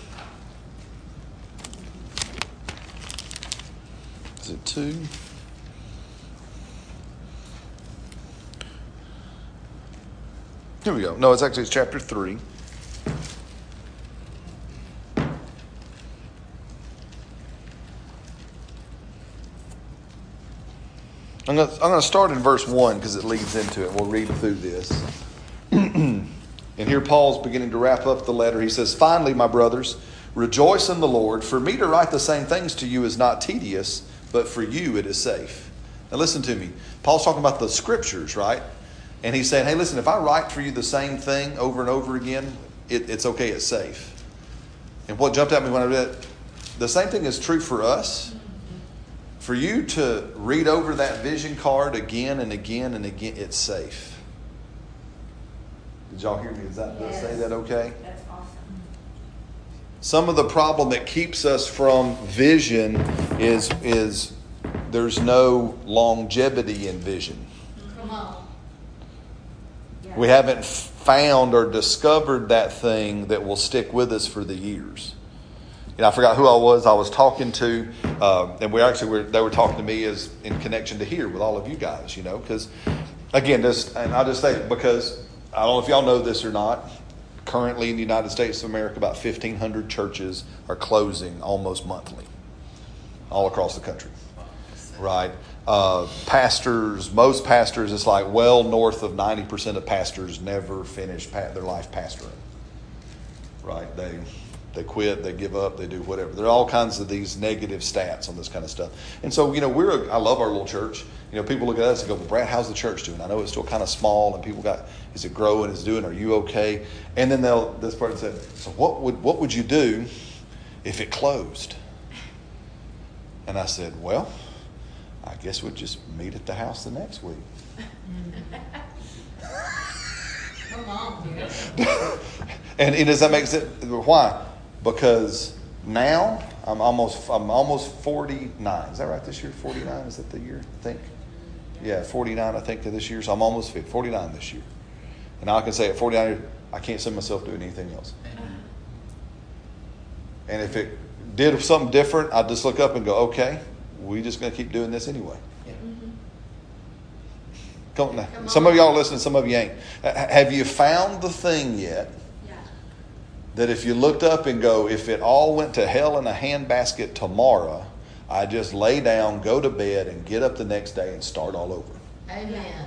Is it two? Here we go. No, it's actually it's chapter 3. I'm going to, I'm going to start in verse 1 because it leads into it. We'll read through this. And here Paul's beginning to wrap up the letter. He says, Finally, my brothers, rejoice in the Lord. For me to write the same things to you is not tedious, but for you it is safe. Now, listen to me. Paul's talking about the scriptures, right? And he's saying, Hey, listen, if I write for you the same thing over and over again, it, it's okay, it's safe. And what jumped at me when I read it, the same thing is true for us. For you to read over that vision card again and again and again, it's safe. Did y'all hear me? Is that, did I say that okay? That's awesome. Some of the problem that keeps us from vision is, is there's no longevity in vision. Come on. Yeah. We haven't found or discovered that thing that will stick with us for the years. You know, I forgot who I was. I was talking to, uh, and we actually were, they were talking to me as in connection to here with all of you guys. You know, because again, this and I just say because I don't know if y'all know this or not. Currently in the United States of America, about fifteen hundred churches are closing almost monthly, all across the country right? Uh, pastors, most pastors, it's like well north of 90% of pastors never finish pa- their life pastoring, right? They, they quit, they give up, they do whatever. There are all kinds of these negative stats on this kind of stuff. And so, you know, we're, a, I love our little church. You know, people look at us and go, well, Brad, how's the church doing? I know it's still kind of small and people got, is it growing? Is it doing? Are you okay? And then they'll, this person said, so what would, what would you do if it closed? And I said, well, I guess we'll just meet at the house the next week. Come on, and, and does that make sense? Why? Because now I'm almost I'm almost 49. Is that right this year? 49 is that the year? I think. Yeah, 49 I think to this year. So I'm almost 50, 49 this year. And I can say at 49 I can't see myself doing anything else. And if it did something different, I'd just look up and go, okay, we just going to keep doing this anyway. Come on now. Come Some of y'all listening, some of you ain't. Have you found the thing yet Yeah. That if you looked up and go, if it all went to hell in a handbasket tomorrow, I just lay down, go to bed, and get up the next day and start all over? Amen.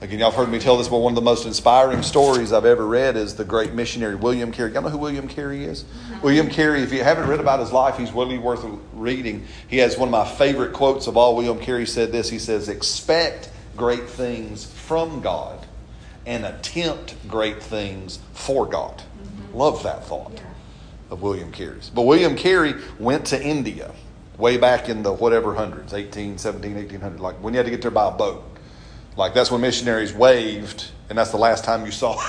Again, y'all have heard me tell this, but one of the most inspiring stories I've ever read is the great missionary William Carey. Y'all know who William Carey is? Mm-hmm. William Carey, if you haven't read about his life, he's really worth reading. He has one of my favorite quotes of all. William Carey said this He says, Expect great things from God and attempt great things for God. Love that thought Yeah. of William Carey's. But William Carey went to India way back in the whatever hundreds, 18, 17, 1800, like when you had to get there by boat. Like that's when missionaries waved, and that's the last time you saw.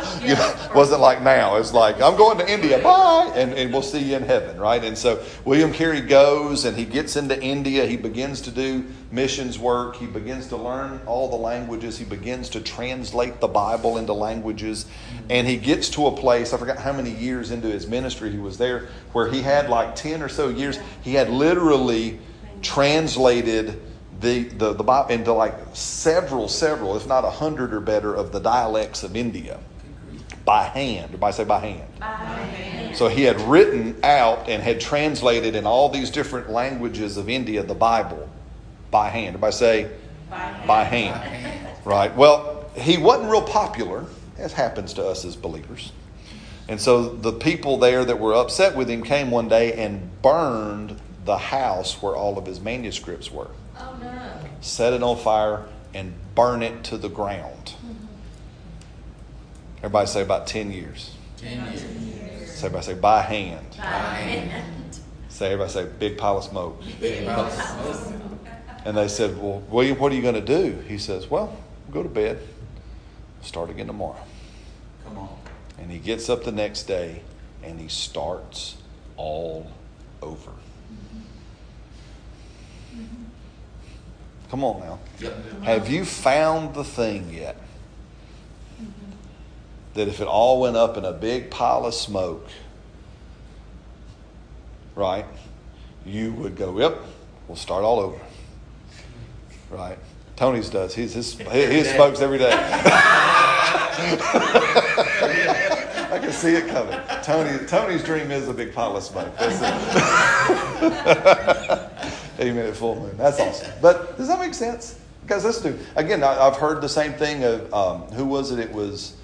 you know, it wasn't like now. It's like I'm going to India, bye, and, and we'll see you in heaven, right? And so William Carey goes and he gets into India. He begins to do missions work. He begins to learn all the languages. He begins to translate the Bible into languages, and he gets to a place. I forgot how many years into his ministry he was there, where he had like ten or so years. He had literally translated the, the, the Bible into like several, several, if not a hundred or better, of the dialects of India by hand. Everybody say by hand. So he had written out and had translated in all these different languages of India the Bible by hand. Everybody say by hand. Right. Well, he wasn't real popular, as happens to us as believers. And so the people there that were upset with him came one day and burned the house where all of his manuscripts were Oh, no. set it on fire, and burn it to the ground. Everybody say about 10 years. Ten years. Say everybody say by hand. And Say everybody say big pile of smoke. Big house. And they said, Well, William, what are you going to do? He says, Well, we'll go to bed. Start again tomorrow. Come on. And he gets up the next day and he starts all over. Come on now. Yep. Have you found the thing yet? That if it all went up in a big pile of smoke, right, you would go, yep, We'll start all over. Right? Tony's does. He's his, he, he smokes every day. I can see it coming. Tony, Tony's dream is a big pile of smoke. That's it. Amen at full moon. That's awesome. But does that make sense? Guys, let's do. Again, I, I've heard the same thing of um, who was it? It was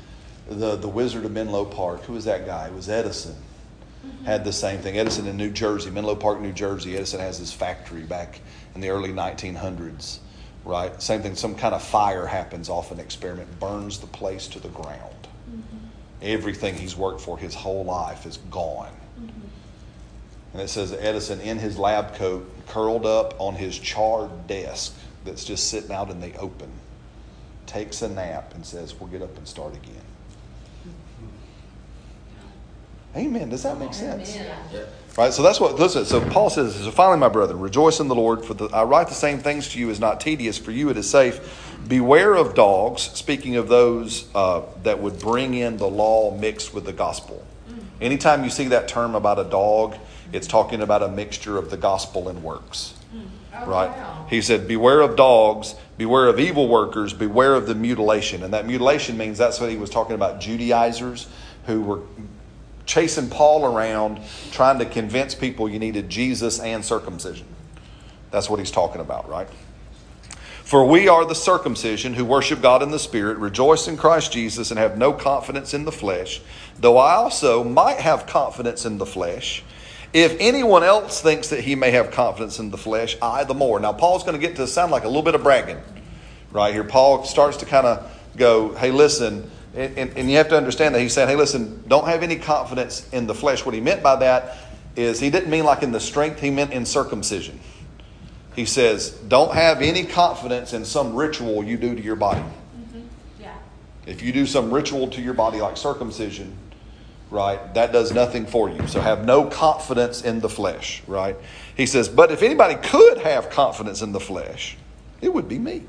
the the Wizard of Menlo Park. Who was that guy? It was Edison. Mm-hmm. Had the same thing. Edison in New Jersey, Menlo Park, New Jersey. Edison has his factory back in the early 1900s. Right. Same thing. Some kind of fire happens off an experiment, burns the place to the ground. Mm-hmm. Everything he's worked for his whole life is gone. Mm-hmm. And it says Edison in his lab coat, curled up on his charred desk that's just sitting out in the open, takes a nap and says, We'll get up and start again. Amen. Does that make sense? Amen. Right, so that's what listen. So Paul says, so finally, my brethren, rejoice in the Lord. For the, I write the same things to you is not tedious. For you it is safe. Beware of dogs. Speaking of those uh, that would bring in the law mixed with the gospel. Anytime you see that term about a dog, it's talking about a mixture of the gospel and works. Oh, Right? wow. He said, Beware of dogs, beware of evil workers, beware of the mutilation. And that mutilation means that's what he was talking about Judaizers who were chasing Paul around trying to convince people you needed Jesus and circumcision. That's what he's talking about, right? For we are the circumcision who worship God in the Spirit, rejoice in Christ Jesus, and have no confidence in the flesh, though I also might have confidence in the flesh. If anyone else thinks that he may have confidence in the flesh, I the more. Now, Paul's going to get to sound like a little bit of bragging right here. Paul starts to kind of go, hey, listen, and, and, and you have to understand that he's saying, hey, listen, don't have any confidence in the flesh. What he meant by that is he didn't mean like in the strength, he meant in circumcision. He says, don't have any confidence in some ritual you do to your body. Mm-hmm. Yeah. If you do some ritual to your body like circumcision, right, that does nothing for you. So have no confidence in the flesh, right? He says, but if anybody could have confidence in the flesh, it would be me.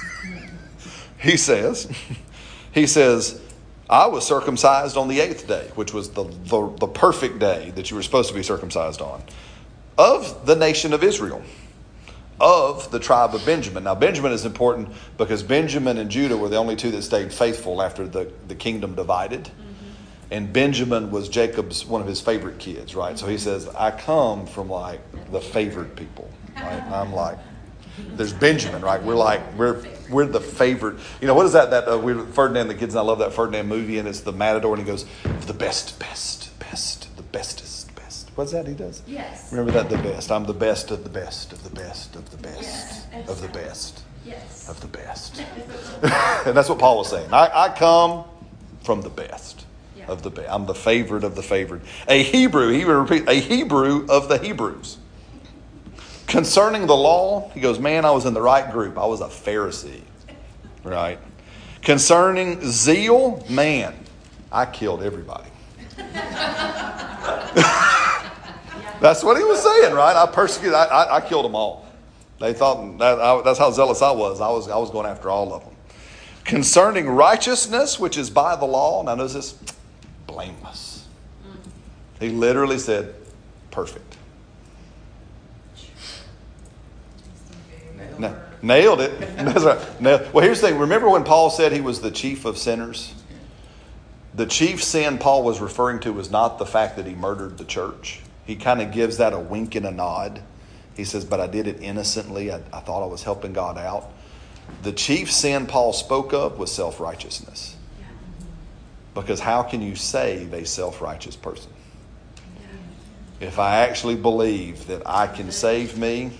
he says, he says, I was circumcised on the eighth day, which was the, the, the perfect day that you were supposed to be circumcised on, of the nation of Israel of the tribe of Benjamin. Now, Benjamin is important because Benjamin and Judah were the only two that stayed faithful after the, the kingdom divided. Mm-hmm. And Benjamin was Jacob's one of his favorite kids, right? So he mm-hmm. says, I come from like the favored people, right? I'm like, there's Benjamin, right? We're like, we're we're the favorite. You know, what is that? That uh, we Ferdinand, the kids, and I love that Ferdinand movie, and it's the Matador, and he goes, the best, best, best, the bestest, best. What's that he does? Yes. Remember that, the best. I'm the best of the best of the best of the best Yes. of the best Yes. of the best. and that's what Paul was saying. I, I come from the best Yeah. of the best. I'm the favorite of the favored. A Hebrew, he would repeat, a Hebrew of the Hebrews. Concerning the law, he goes, Man, I was in the right group. I was a Pharisee. Right? Concerning zeal, man, I killed everybody. That's what he was saying, right? I persecuted, I, I, I killed them all. They thought that I, that's how zealous I was. I was I was going after all of them. Concerning righteousness, which is by the law. Now notice this, blameless. He literally said, perfect. Na- nailed it. That's right. Nailed- Well, here's the thing. Remember when Paul said he was the chief of sinners? The chief sin Paul was referring to was not the fact that he murdered the church. He kind of gives that a wink and a nod. He says, But I did it innocently. I, I thought I was helping God out. The chief sin Paul spoke of was self righteousness. Because how can you save a self righteous person? If I actually believe that I can save me,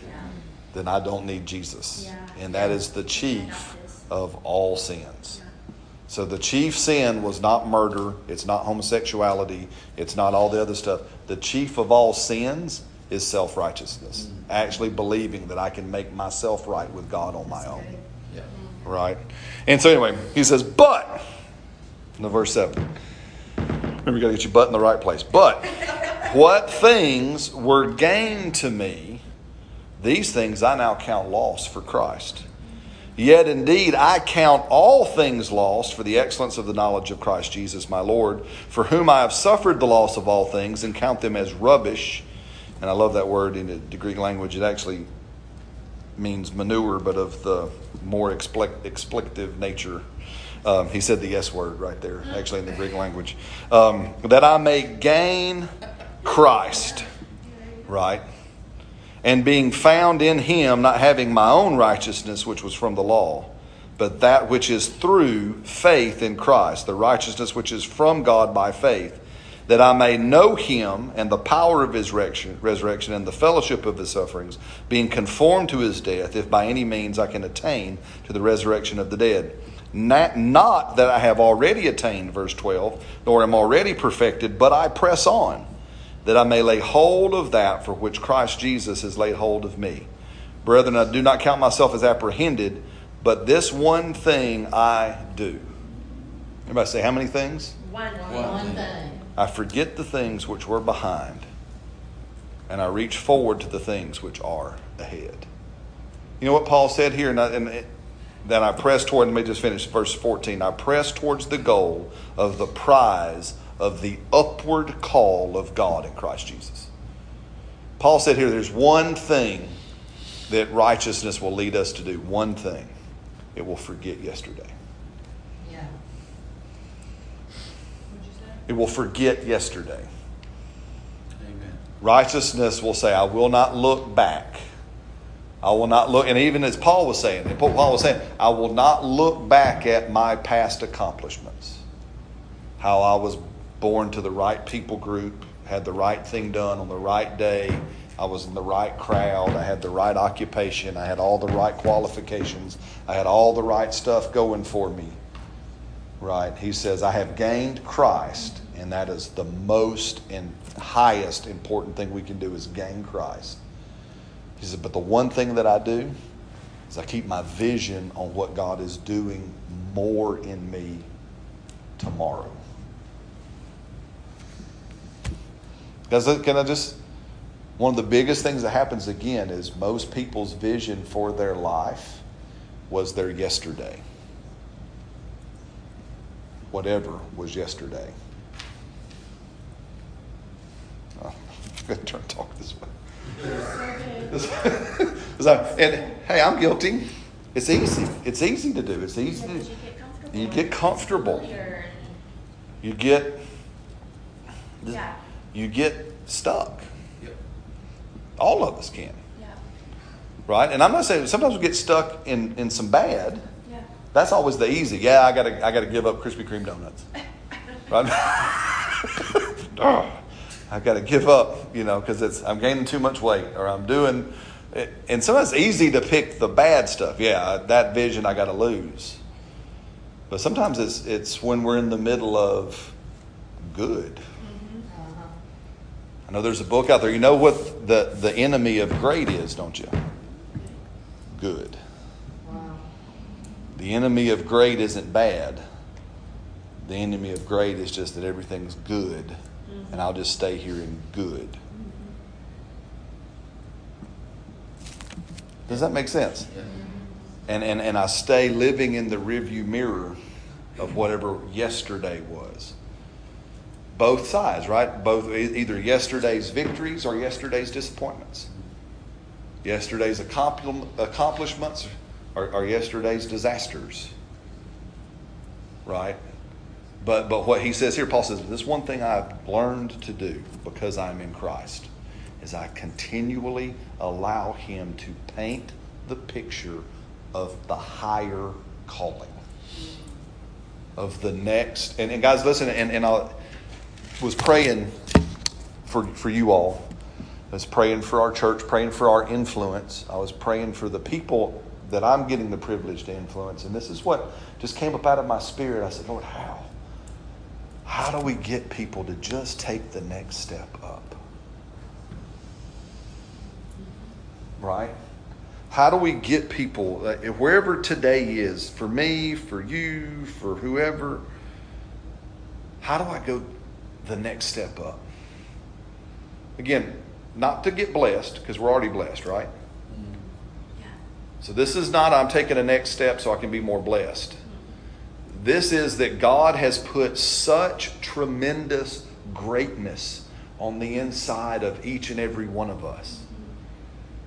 then I don't need Jesus. Yeah. And that is the chief of all sins. So the chief sin was not murder, it's not homosexuality, it's not all the other stuff. The chief of all sins is self righteousness, mm. actually believing that I can make myself right with God on my own. Mm. Right? And so, anyway, he says, but, in the verse 7. Remember, you got to get your butt in the right place. But, what things were gained to me, these things I now count loss for Christ. Yet indeed I count all things lost for the excellence of the knowledge of Christ Jesus my Lord, for whom I have suffered the loss of all things and count them as rubbish, and I love that word in the Greek language. It actually means manure, but of the more explic- explicative nature. Um, he said the yes word right there, actually in the Greek language. Um, that I may gain Christ, right? And being found in him, not having my own righteousness, which was from the law, but that which is through faith in Christ, the righteousness which is from God by faith, that I may know him and the power of his resurrection and the fellowship of his sufferings, being conformed to his death, if by any means I can attain to the resurrection of the dead. Not, not that I have already attained, verse 12, nor am already perfected, but I press on, that I may lay hold of that for which Christ Jesus has laid hold of me. Brethren, I do not count myself as apprehended, but this one thing I do. Everybody say, how many things? One. One thing. I forget the things which were behind, and I reach forward to the things which are ahead. You know what Paul said here, and, I, and it, then I press toward, let me just finish verse 14. I press towards the goal of the prize of the upward call of God in Christ Jesus. Paul said here, there's one thing that righteousness will lead us to do. One thing. It will forget yesterday. Yeah. It will forget yesterday. Amen. Righteousness will say, I will not look back. I will not look, and even as Paul was saying, Paul was saying, I will not look back at my past accomplishments. How I was born to the right people group, had the right thing done on the right day, I was in the right crowd, I had the right occupation, I had all the right qualifications, I had all the right stuff going for me. Right? He says, I have gained Christ, and that is the most and highest important thing we can do is gain Christ. He said, But the one thing that I do is I keep my vision on what God is doing more in me tomorrow. It, can I just, one of the biggest things that happens again is most people's vision for their life was their yesterday. Whatever was yesterday. Oh, I'm going to turn talk this way. and hey, I'm guilty. It's easy. It's easy to do. It's easy to. You get comfortable. You get. Yeah. You get stuck. Yep. All of us can, Yeah. right? And I'm not saying sometimes we get stuck in in some bad. Yeah. That's always the easy. Yeah, I gotta I gotta give up Krispy Kreme donuts. Right? oh, I gotta give up, you know, because it's I'm gaining too much weight or I'm doing. And sometimes it's easy to pick the bad stuff. Yeah, that vision I got to lose. But sometimes it's it's when we're in the middle of good. I know there's a book out there. You know what the the enemy of great is, don't you? Good. Wow. The enemy of great isn't bad. The enemy of great is just that everything's good, and I'll just stay here in good. Does that make sense? Yeah. And, and, and I stay living in the rearview mirror of whatever yesterday was. Both sides, right? Both either yesterday's victories or yesterday's disappointments. Yesterday's accomplishments or, or yesterday's disasters. Right? But, but what he says here, Paul says, this one thing I've learned to do because I'm in Christ is I continually allow him to paint the picture of the higher calling. Of the next. And, and guys, listen, and, and I was praying for, for you all. I was praying for our church, praying for our influence. I was praying for the people that I'm getting the privilege to influence. And this is what just came up out of my spirit. I said, Lord, how? How do we get people to just take the next step up? Right? How do we get people, uh, wherever today is, for me, for you, for whoever, how do I go the next step up? Again, not to get blessed, because we're already blessed, right? Yeah. So this is not I'm taking a next step so I can be more blessed. This is that God has put such tremendous greatness on the inside of each and every one of us.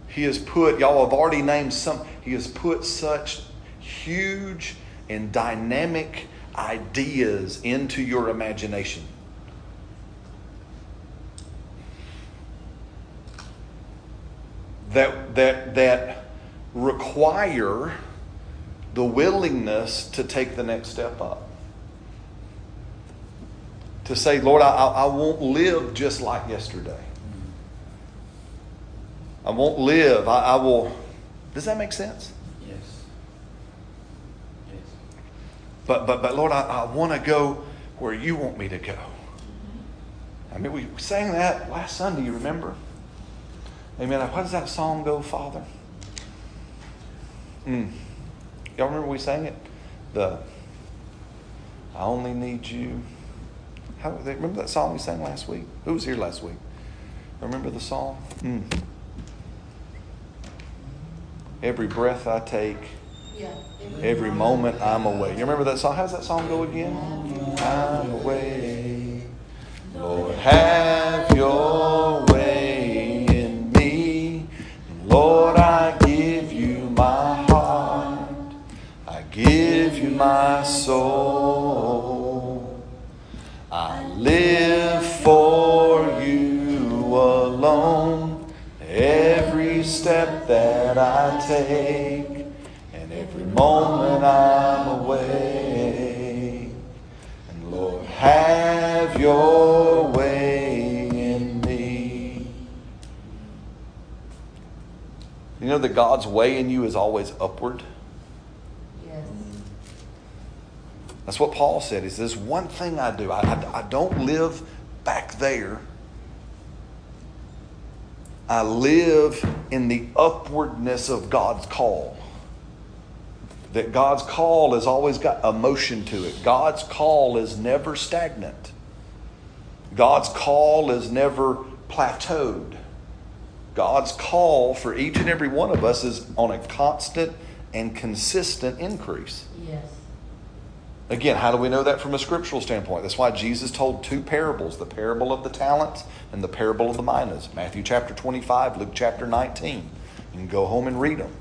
He has put, y'all have already named some, He has put such huge and dynamic ideas into your imagination. That, that, that require the willingness to take the next step up. To say, Lord, I, I won't live just like yesterday. I won't live. I, I will. Does that make sense? Yes. Yes. But but but Lord, I, I want to go where you want me to go. I mean, we sang that last Sunday. You remember? Amen. How does that song go, Father? Mm. Y'all remember we sang it? The I only need you. How remember that song we sang last week? Who was here last week? Remember the song? Mm. Every breath I take, Yeah. every moment I'm away. You remember that song? How does that song go again? I'm away. Lord, have your way. Lord, I give you my heart. I give you my soul. I live for you alone. Every step that I take, and every moment I'm away. And Lord, have your way You know that God's way in you is always upward? Yes. That's what Paul said. He says, This One thing I do, I, I, I don't live back there. I live in the upwardness of God's call. That God's call has always got a motion to it. God's call is never stagnant. God's call is never plateaued. God's call for each and every one of us is on a constant and consistent increase. Yes. Again, how do we know that from a scriptural standpoint? That's why Jesus told two parables the parable of the talents and the parable of the minas. Matthew chapter 25, Luke chapter 19. You can go home and read them.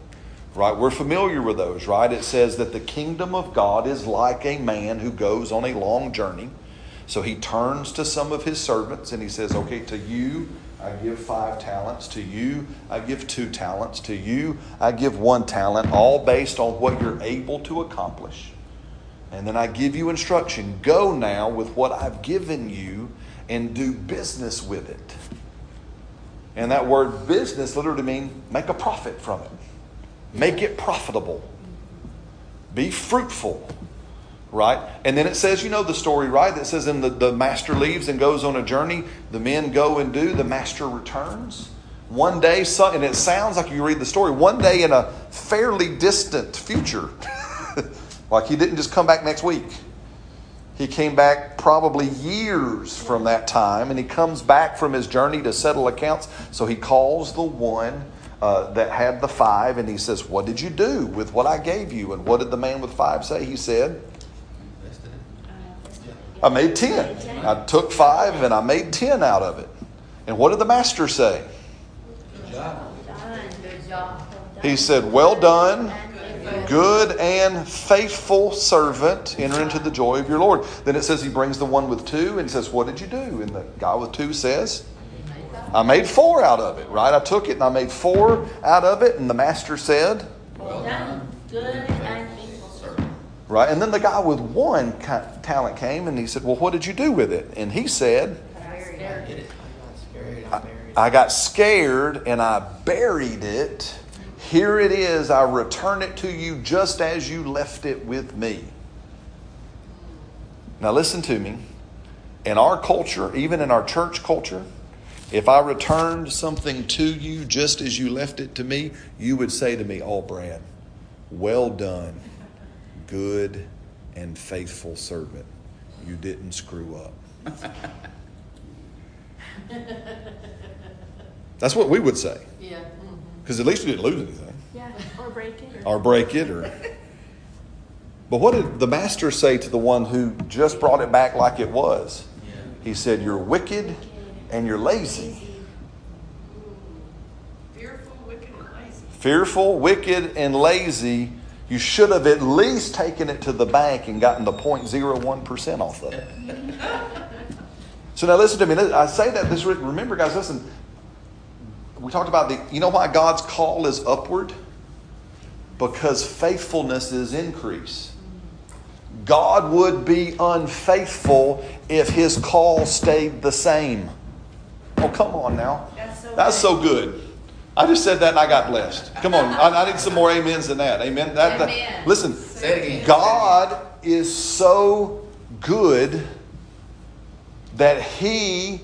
Right? We're familiar with those, right? It says that the kingdom of God is like a man who goes on a long journey. So he turns to some of his servants and he says, Okay, to you I give five talents. To you I give two talents. To you I give one talent, all based on what you're able to accomplish. And then I give you instruction go now with what I've given you and do business with it. And that word business literally means make a profit from it, make it profitable, be fruitful. Right? And then it says, you know the story, right? That says, and the, the master leaves and goes on a journey. The men go and do, the master returns. One day, and it sounds like you read the story, one day in a fairly distant future, like he didn't just come back next week. He came back probably years from that time, and he comes back from his journey to settle accounts. So he calls the one uh, that had the five, and he says, What did you do with what I gave you? And what did the man with five say? He said. I made ten. I took five and I made ten out of it. And what did the master say? He said, Well done, good and faithful servant. Enter into the joy of your Lord. Then it says he brings the one with two and says, What did you do? And the guy with two says, I made four out of it, right? I took it and I made four out of it. And the master said, Well done. Good and. Right? And then the guy with one talent came and he said, Well, what did you do with it? And he said, I got scared. And I buried it. Here it is. I return it to you just as you left it with me. Now, listen to me. In our culture, even in our church culture, if I returned something to you just as you left it to me, you would say to me, Oh, Brad, well done, good and faithful servant. You didn't screw up. That's what we would say. Yeah. Mm-hmm. Because at least you didn't lose anything Yeah, or break it. or break it or. But what did the master say to the one who just brought it back like it was? Yeah. He said, You're wicked and you're lazy. Fearful, wicked, and lazy. Fearful, wicked, and lazy. You should have at least taken it to the bank and gotten the 0.01% off of it. So now listen to me. I say that this remember guys listen. We talked about the you know why God's call is upward? Because faithfulness is increase. God would be unfaithful if his call stayed the same. Oh, come on now. That's so That's so good. I just said that and I got blessed. Come on. I, I need some more amens than that. Amen. That, that- Amen. listen, Say it. God is so good that he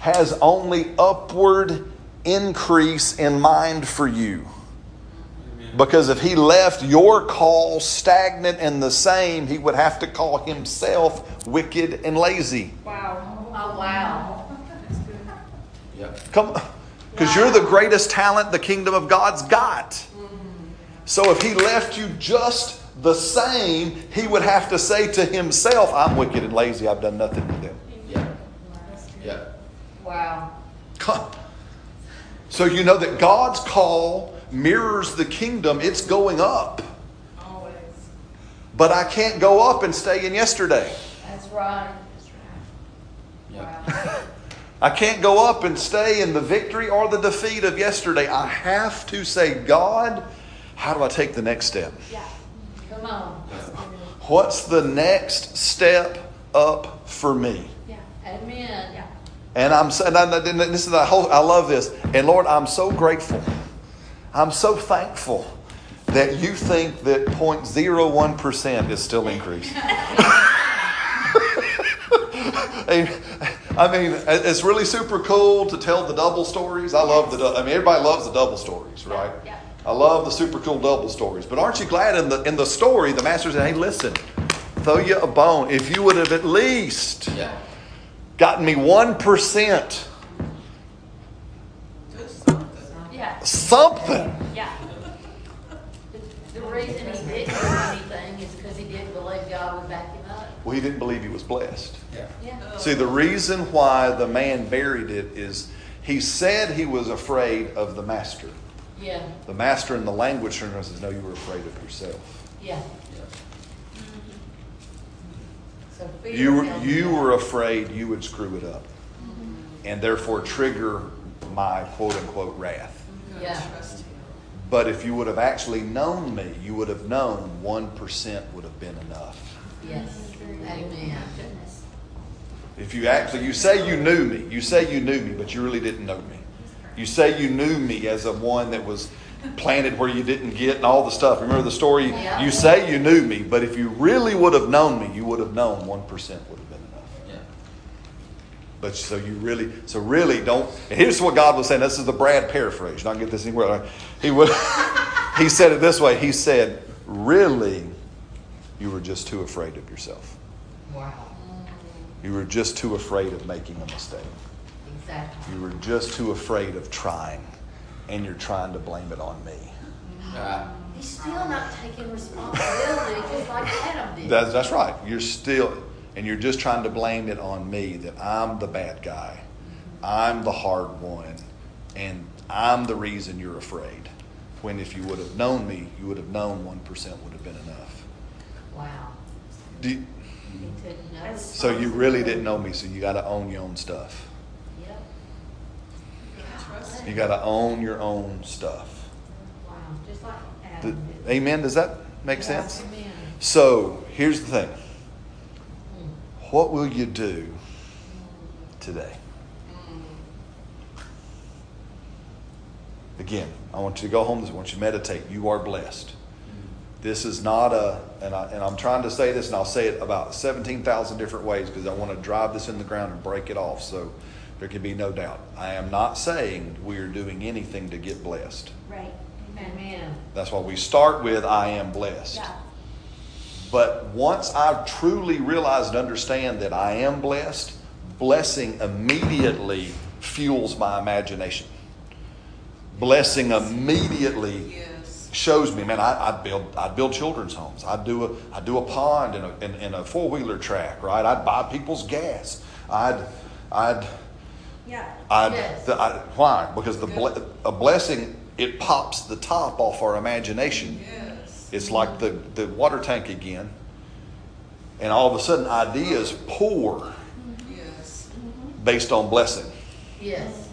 has only upward increase in mind for you. Because if he left your call stagnant and the same, he would have to call himself wicked and lazy. Wow. Oh, wow. Yep. Come because you're the greatest talent the kingdom of God's got. So if he left you just the same, he would have to say to himself, I'm wicked and lazy, I've done nothing to them. Yeah. Yep. Wow. So you know that God's call mirrors the kingdom, it's going up. Always. But I can't go up and stay in yesterday. That's right. Yep. Wow. I can't go up and stay in the victory or the defeat of yesterday. I have to say, God, how do I take the next step? Yeah. Come on. What's the next step up for me? Yeah. Amen. Yeah. And I'm saying, this is the whole, I love this. And Lord, I'm so grateful. I'm so thankful that you think that 0.01% is still increase. I mean, it's really super cool to tell the double stories. I love the. I mean, everybody loves the double stories, right? Yeah. I love the super cool double stories. But aren't you glad in the, in the story, the master said, hey, listen, throw you a bone. If you would have at least Yep. gotten me 1%, something. Yeah. something. Yeah. The, the reason he didn't do anything is because he didn't believe God would back him up. Well, he didn't believe he was blessed. Yeah. Yeah. See, the reason why the man buried it is he said he was afraid of the master. Yeah. The master in the language turns around and says, No, you were afraid of yourself. Yeah. Yep. So fear You were, you were afraid you would screw it up and therefore trigger my quote unquote wrath. You gotta Yeah. But if you would have actually known me, you would have known 1% would have been enough. Yes. Amen. If you actually, you say you knew me, you say you knew me, but you really didn't know me. You say you knew me as a one that was planted where you didn't get and all the stuff. Remember the story? Yeah. You say you knew me, but if you really would have known me, you would have known 1% would have been enough. Yeah. But so you really, so really don't. And here's what God was saying. This is the Brad paraphrase. Not get this anywhere. He would. he said it this way. He said, "Really, you were just too afraid of yourself. Wow. You were just too afraid of making a mistake. Exactly. You were just too afraid of trying, and you're trying to blame it on me." Right. He's still not taking responsibility just like Adam did. That's, that's right. You're still, and you're just trying to blame it on me that I'm the bad guy. I'm the hard one, and I'm the reason you're afraid. When if you would have known me, you would have known 1% would have been enough. Wow. Do, He took no so you really didn't know me, so you got to own your own stuff. Yep. You gotta trust him. You got to own your own stuff. Wow. Just like Th- Adam did. Amen? Does that make Yeah, sense? Amen. So here's the thing what will you do today? Again, I want you to go home. I want you to meditate. You are blessed. This is not a, and, I, and I'm trying to say this, and I'll say it about 17,000 different ways because I want to drive this in the ground and break it off so there can be no doubt. I am not saying we are doing anything to get blessed. Right. Amen. That's why we start with, I am blessed. Yeah. But once I truly realize and understand that I am blessed, blessing immediately fuels my imagination. Blessing immediately Yes. Shows me, man, I, I'd build, I'd build children's homes. I'd do a, I'd do a pond and a, and, and a four wheeler track, right? I'd buy people's gas. I'd, I'd Yeah. I, Yes. the, I, why? Because the ble- a blessing it pops the top off our imagination. Yes. It's like the, the water tank again, and all of a sudden ideas pour Yes. based on blessing, Yes.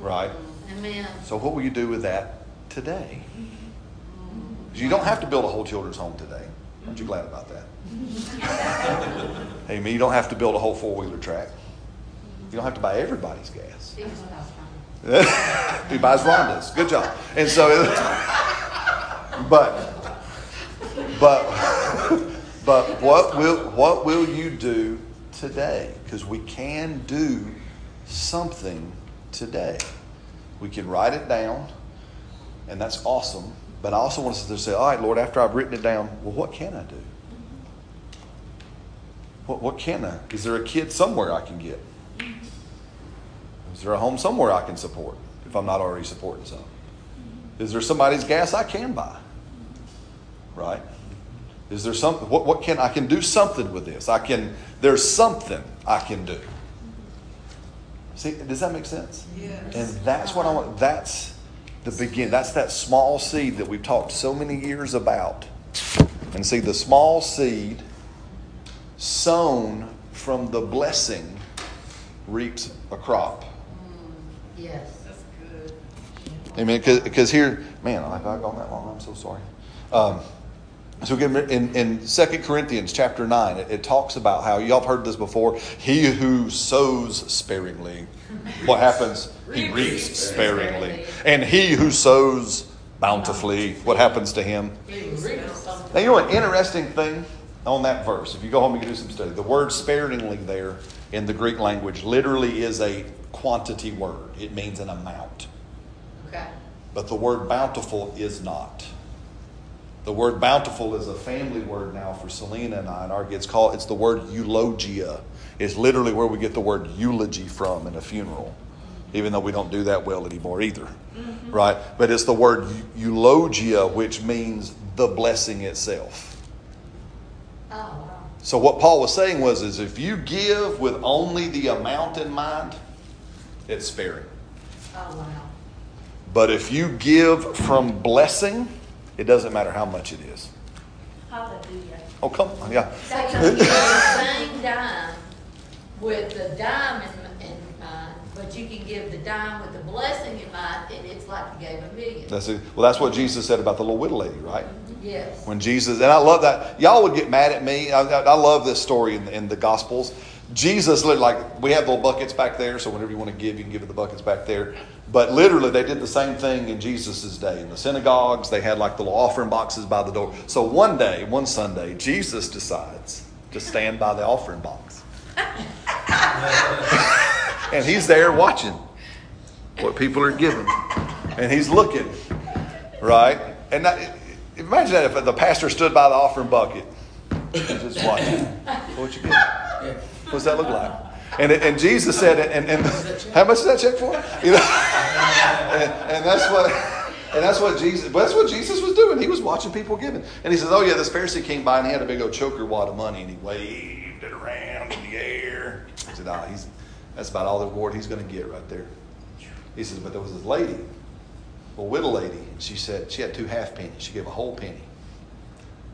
right? Amen. So what will you do with that today? 'Cause You don't have to build a whole children's home today. Aren't you glad about that? hey, me, you don't have to build a whole four wheeler track. You don't have to buy everybody's gas. he buys Rhonda's. Good job. And so, but, but, but what will what will you do today? Because we can do something today. We can write it down, and that's awesome. But I also want us to say, all right, Lord, after I've written it down, well, what can I do? What, what can I? Is there a kid somewhere I can get? Is there a home somewhere I can support if I'm not already supporting some? Is there somebody's gas I can buy? Right? Is there something? What, what can I can do something with this? I can. There's something I can do. See, does that make sense? Yes. And that's what I want. That's the begin. That's that small seed that we've talked so many years about. And see, the small seed sown from the blessing reaps a crop. Yes. That's good. Amen. Because here, man, I've gone that long? I'm so sorry. Um, so again, in, in 2 Corinthians chapter 9, it, it talks about how, y'all have heard this before, he who sows sparingly, what happens? He reaps sparingly. And he who sows bountifully, what happens to him? Now, you know an interesting thing on that verse? If you go home and you do some study, the word sparingly there in the Greek language literally is a quantity word, it means an amount. Okay. But the word bountiful is not. The word bountiful is a family word now for Selena and I, and our it's called it's the word eulogia. It's literally where we get the word eulogy from in a funeral, even though we don't do that well anymore either, mm-hmm. right? But it's the word eulogia, which means the blessing itself. Oh, wow. So what Paul was saying was, is if you give with only the amount in mind, it's sparing. Oh, wow. But if you give from blessing, it doesn't matter how much it is. Hallelujah. Oh, come on, yeah. So you can give the same dime with the dime in, in mind, but you can give the dime with the blessing in mind, and it's like you gave a million. That's it. Well, that's what Jesus said about the little widow lady, right? Mm-hmm. Yes. When Jesus, and I love that. Y'all would get mad at me. I, I, I love this story in, in the Gospels. Jesus, lit- like, we have little buckets back there, so whenever you want to give, you can give it the buckets back there. But literally, they did the same thing in Jesus' day. In the synagogues, they had like the little offering boxes by the door. So one day, one Sunday, Jesus decides to stand by the offering box. and he's there watching what people are giving. And he's looking, right? And that, imagine that if the pastor stood by the offering bucket and just watching. What you get? What's that look like? And, and Jesus said, and, and how much is that check for? You know, and, and that's what, and that's what Jesus, that's what Jesus was doing. He was watching people giving, and he says, "Oh yeah, this Pharisee came by and he had a big old choker wad of money, and he waved it around in the air." He said, "Ah, he's that's about all the reward he's going to get right there." He says, "But there was this lady, a widow lady, and she said she had two half pennies. She gave a whole penny,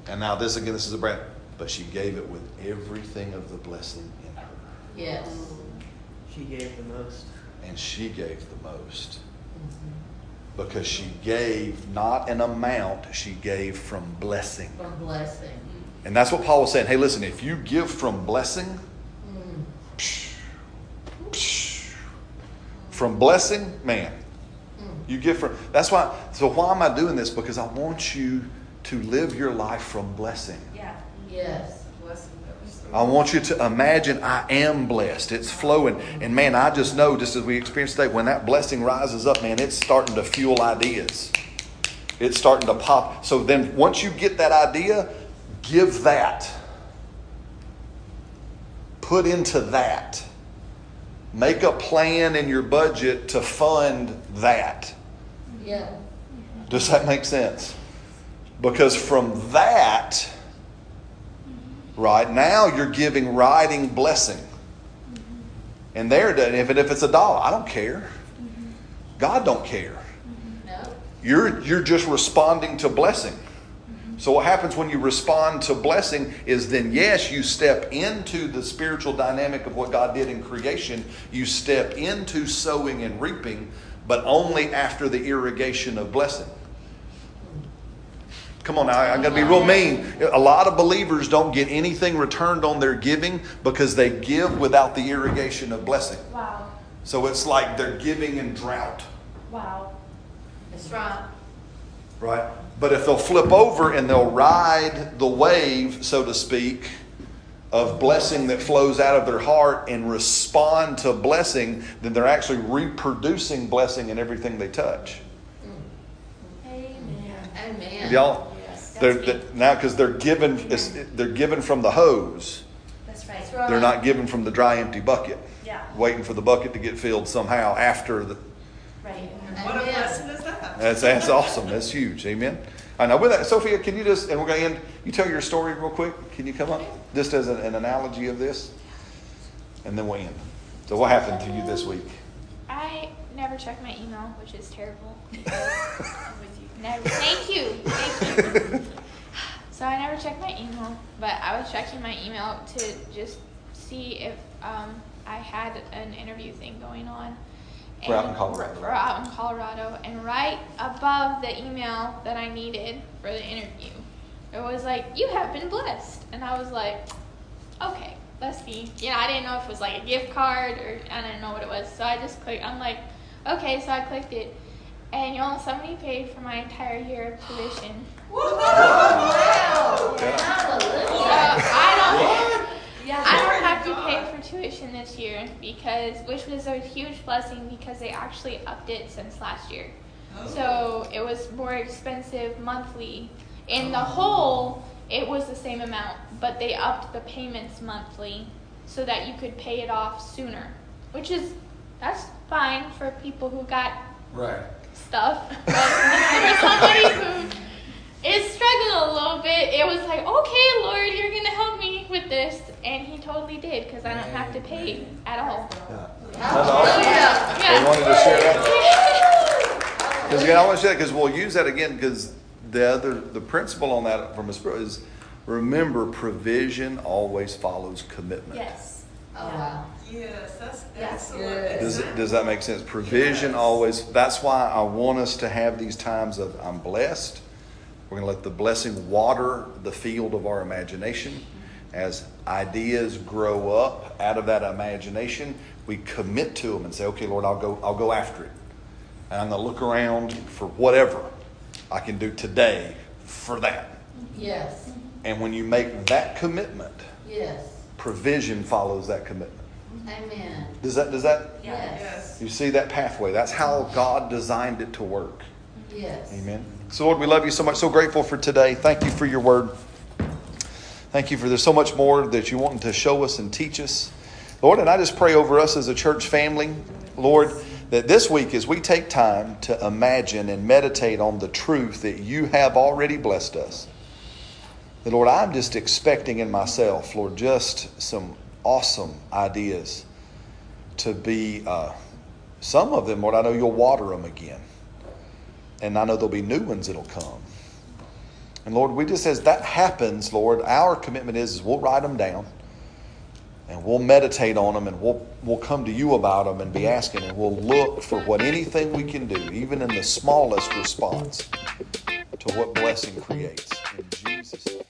and now this again, this is a brand, but she gave it with everything of the blessing in her." Yes. She gave the most. and she gave the most because she gave not an amount she gave from blessing From blessing. and that's what paul was saying hey listen if you give from blessing Mm. psh, psh, from blessing man you give from that's why so why am i doing this because i want you to live your life from blessing Yeah. Yes. I want you to imagine I am blessed. It's flowing. And man, I just know, just as we experienced today, when that blessing rises up, man, it's starting to fuel ideas. It's starting to pop. So then once you get that idea, give that. Put into that. Make a plan in your budget to fund that. Yeah. Does that make sense? Because from that, right now you're giving riding blessing. And there, if, it, if it's a dollar, I don't care. God don't care. No, You're, you're just responding to blessing. So what happens when you respond to blessing is then yes, you step into the spiritual dynamic of what God did in creation. You step into sowing and reaping, but only after the irrigation of blessing. Come on now, I'm going to be real mean. A lot of believers don't get anything returned on their giving because they give without the irrigation of blessing. Wow. So it's like they're giving in drought. Wow. that's right. Right. But if they'll flip over and they'll ride the wave, so to speak, of blessing that flows out of their heart and respond to blessing, then they're actually reproducing blessing in everything they touch. Mm. Amen. Amen. Y'all, Yes, they're, they me. now because they're given, they're given from the hose. That's right. That's right. They're not given from the dry, empty bucket. Yeah. Waiting for the bucket to get filled somehow after the. Right. What a Amen. blessing is that? That's that's awesome. That's huge. Amen. I know. With that, Sophia, can you just and we're going to end. You tell your story real quick. Can you come up just as an, an analogy of this, and then we'll end. So, what happened to you this week? I never check my email, which is terrible. Never. Thank you. Thank you. So I never checked my email, but I was checking my email to just see if um, I had an interview thing going on. For out in Colorado. For out in Colorado, and right above the email that I needed for the interview, it was like, "You have been blessed," and I was like, "Okay, let's see." You know, I didn't know if it was like a gift card or I didn't know what it was, so I just clicked. I'm like, "Okay," so I clicked it, and you know, somebody paid for my entire year of tuition. Wow. So I don't. Yeah, I don't have to pay for tuition this year because, which was a huge blessing because they actually upped it since last year. So it was more expensive monthly. In the whole, it was the same amount, but they upped the payments monthly so that you could pay it off sooner, which is that's fine for people who got Right. Stuff. But for somebody who is struggling a little bit, it was like, okay, Lord, you're gonna help me with this, and He totally did because I don't have to pay at all. Hallelujah. Oh, they Yeah. wanted to share that because again, I want to share that because we'll use that again because the other the principle on that from a spirit is remember provision always follows commitment. Yes. Oh, wow. Yes, that's That's excellent. good. Does, it- does that make sense? Provision Yes. always, that's why I want us to have these times of I'm blessed. We're going to let the blessing water the field of our imagination. As ideas grow up out of that imagination, we commit to them and say, okay, Lord, I'll go, I'll go after it. And I'm going to look around for whatever I can do today for that. Yes. And when you make that commitment, Yes. provision follows that commitment. Amen. Does that, does that, Yes. Yes. you see that pathway? That's how God designed it to work. Yes. Amen. So, Lord, we love you so much. So grateful for today. Thank you for your word. Thank you for there's so much more that you want to show us and teach us. Lord, and I just pray over us as a church family, Lord, that this week as we take time to imagine and meditate on the truth that you have already blessed us, that, Lord, I'm just expecting in myself, Lord, just some awesome ideas to be, uh, some of them, Lord, I know you'll water them again. And I know there'll be new ones that'll come. And Lord, we just, as that happens, Lord, our commitment is, is we'll write them down and we'll meditate on them and we'll, we'll come to you about them and be asking and we'll look for what anything we can do, even in the smallest response, to what blessing creates. In Jesus' name.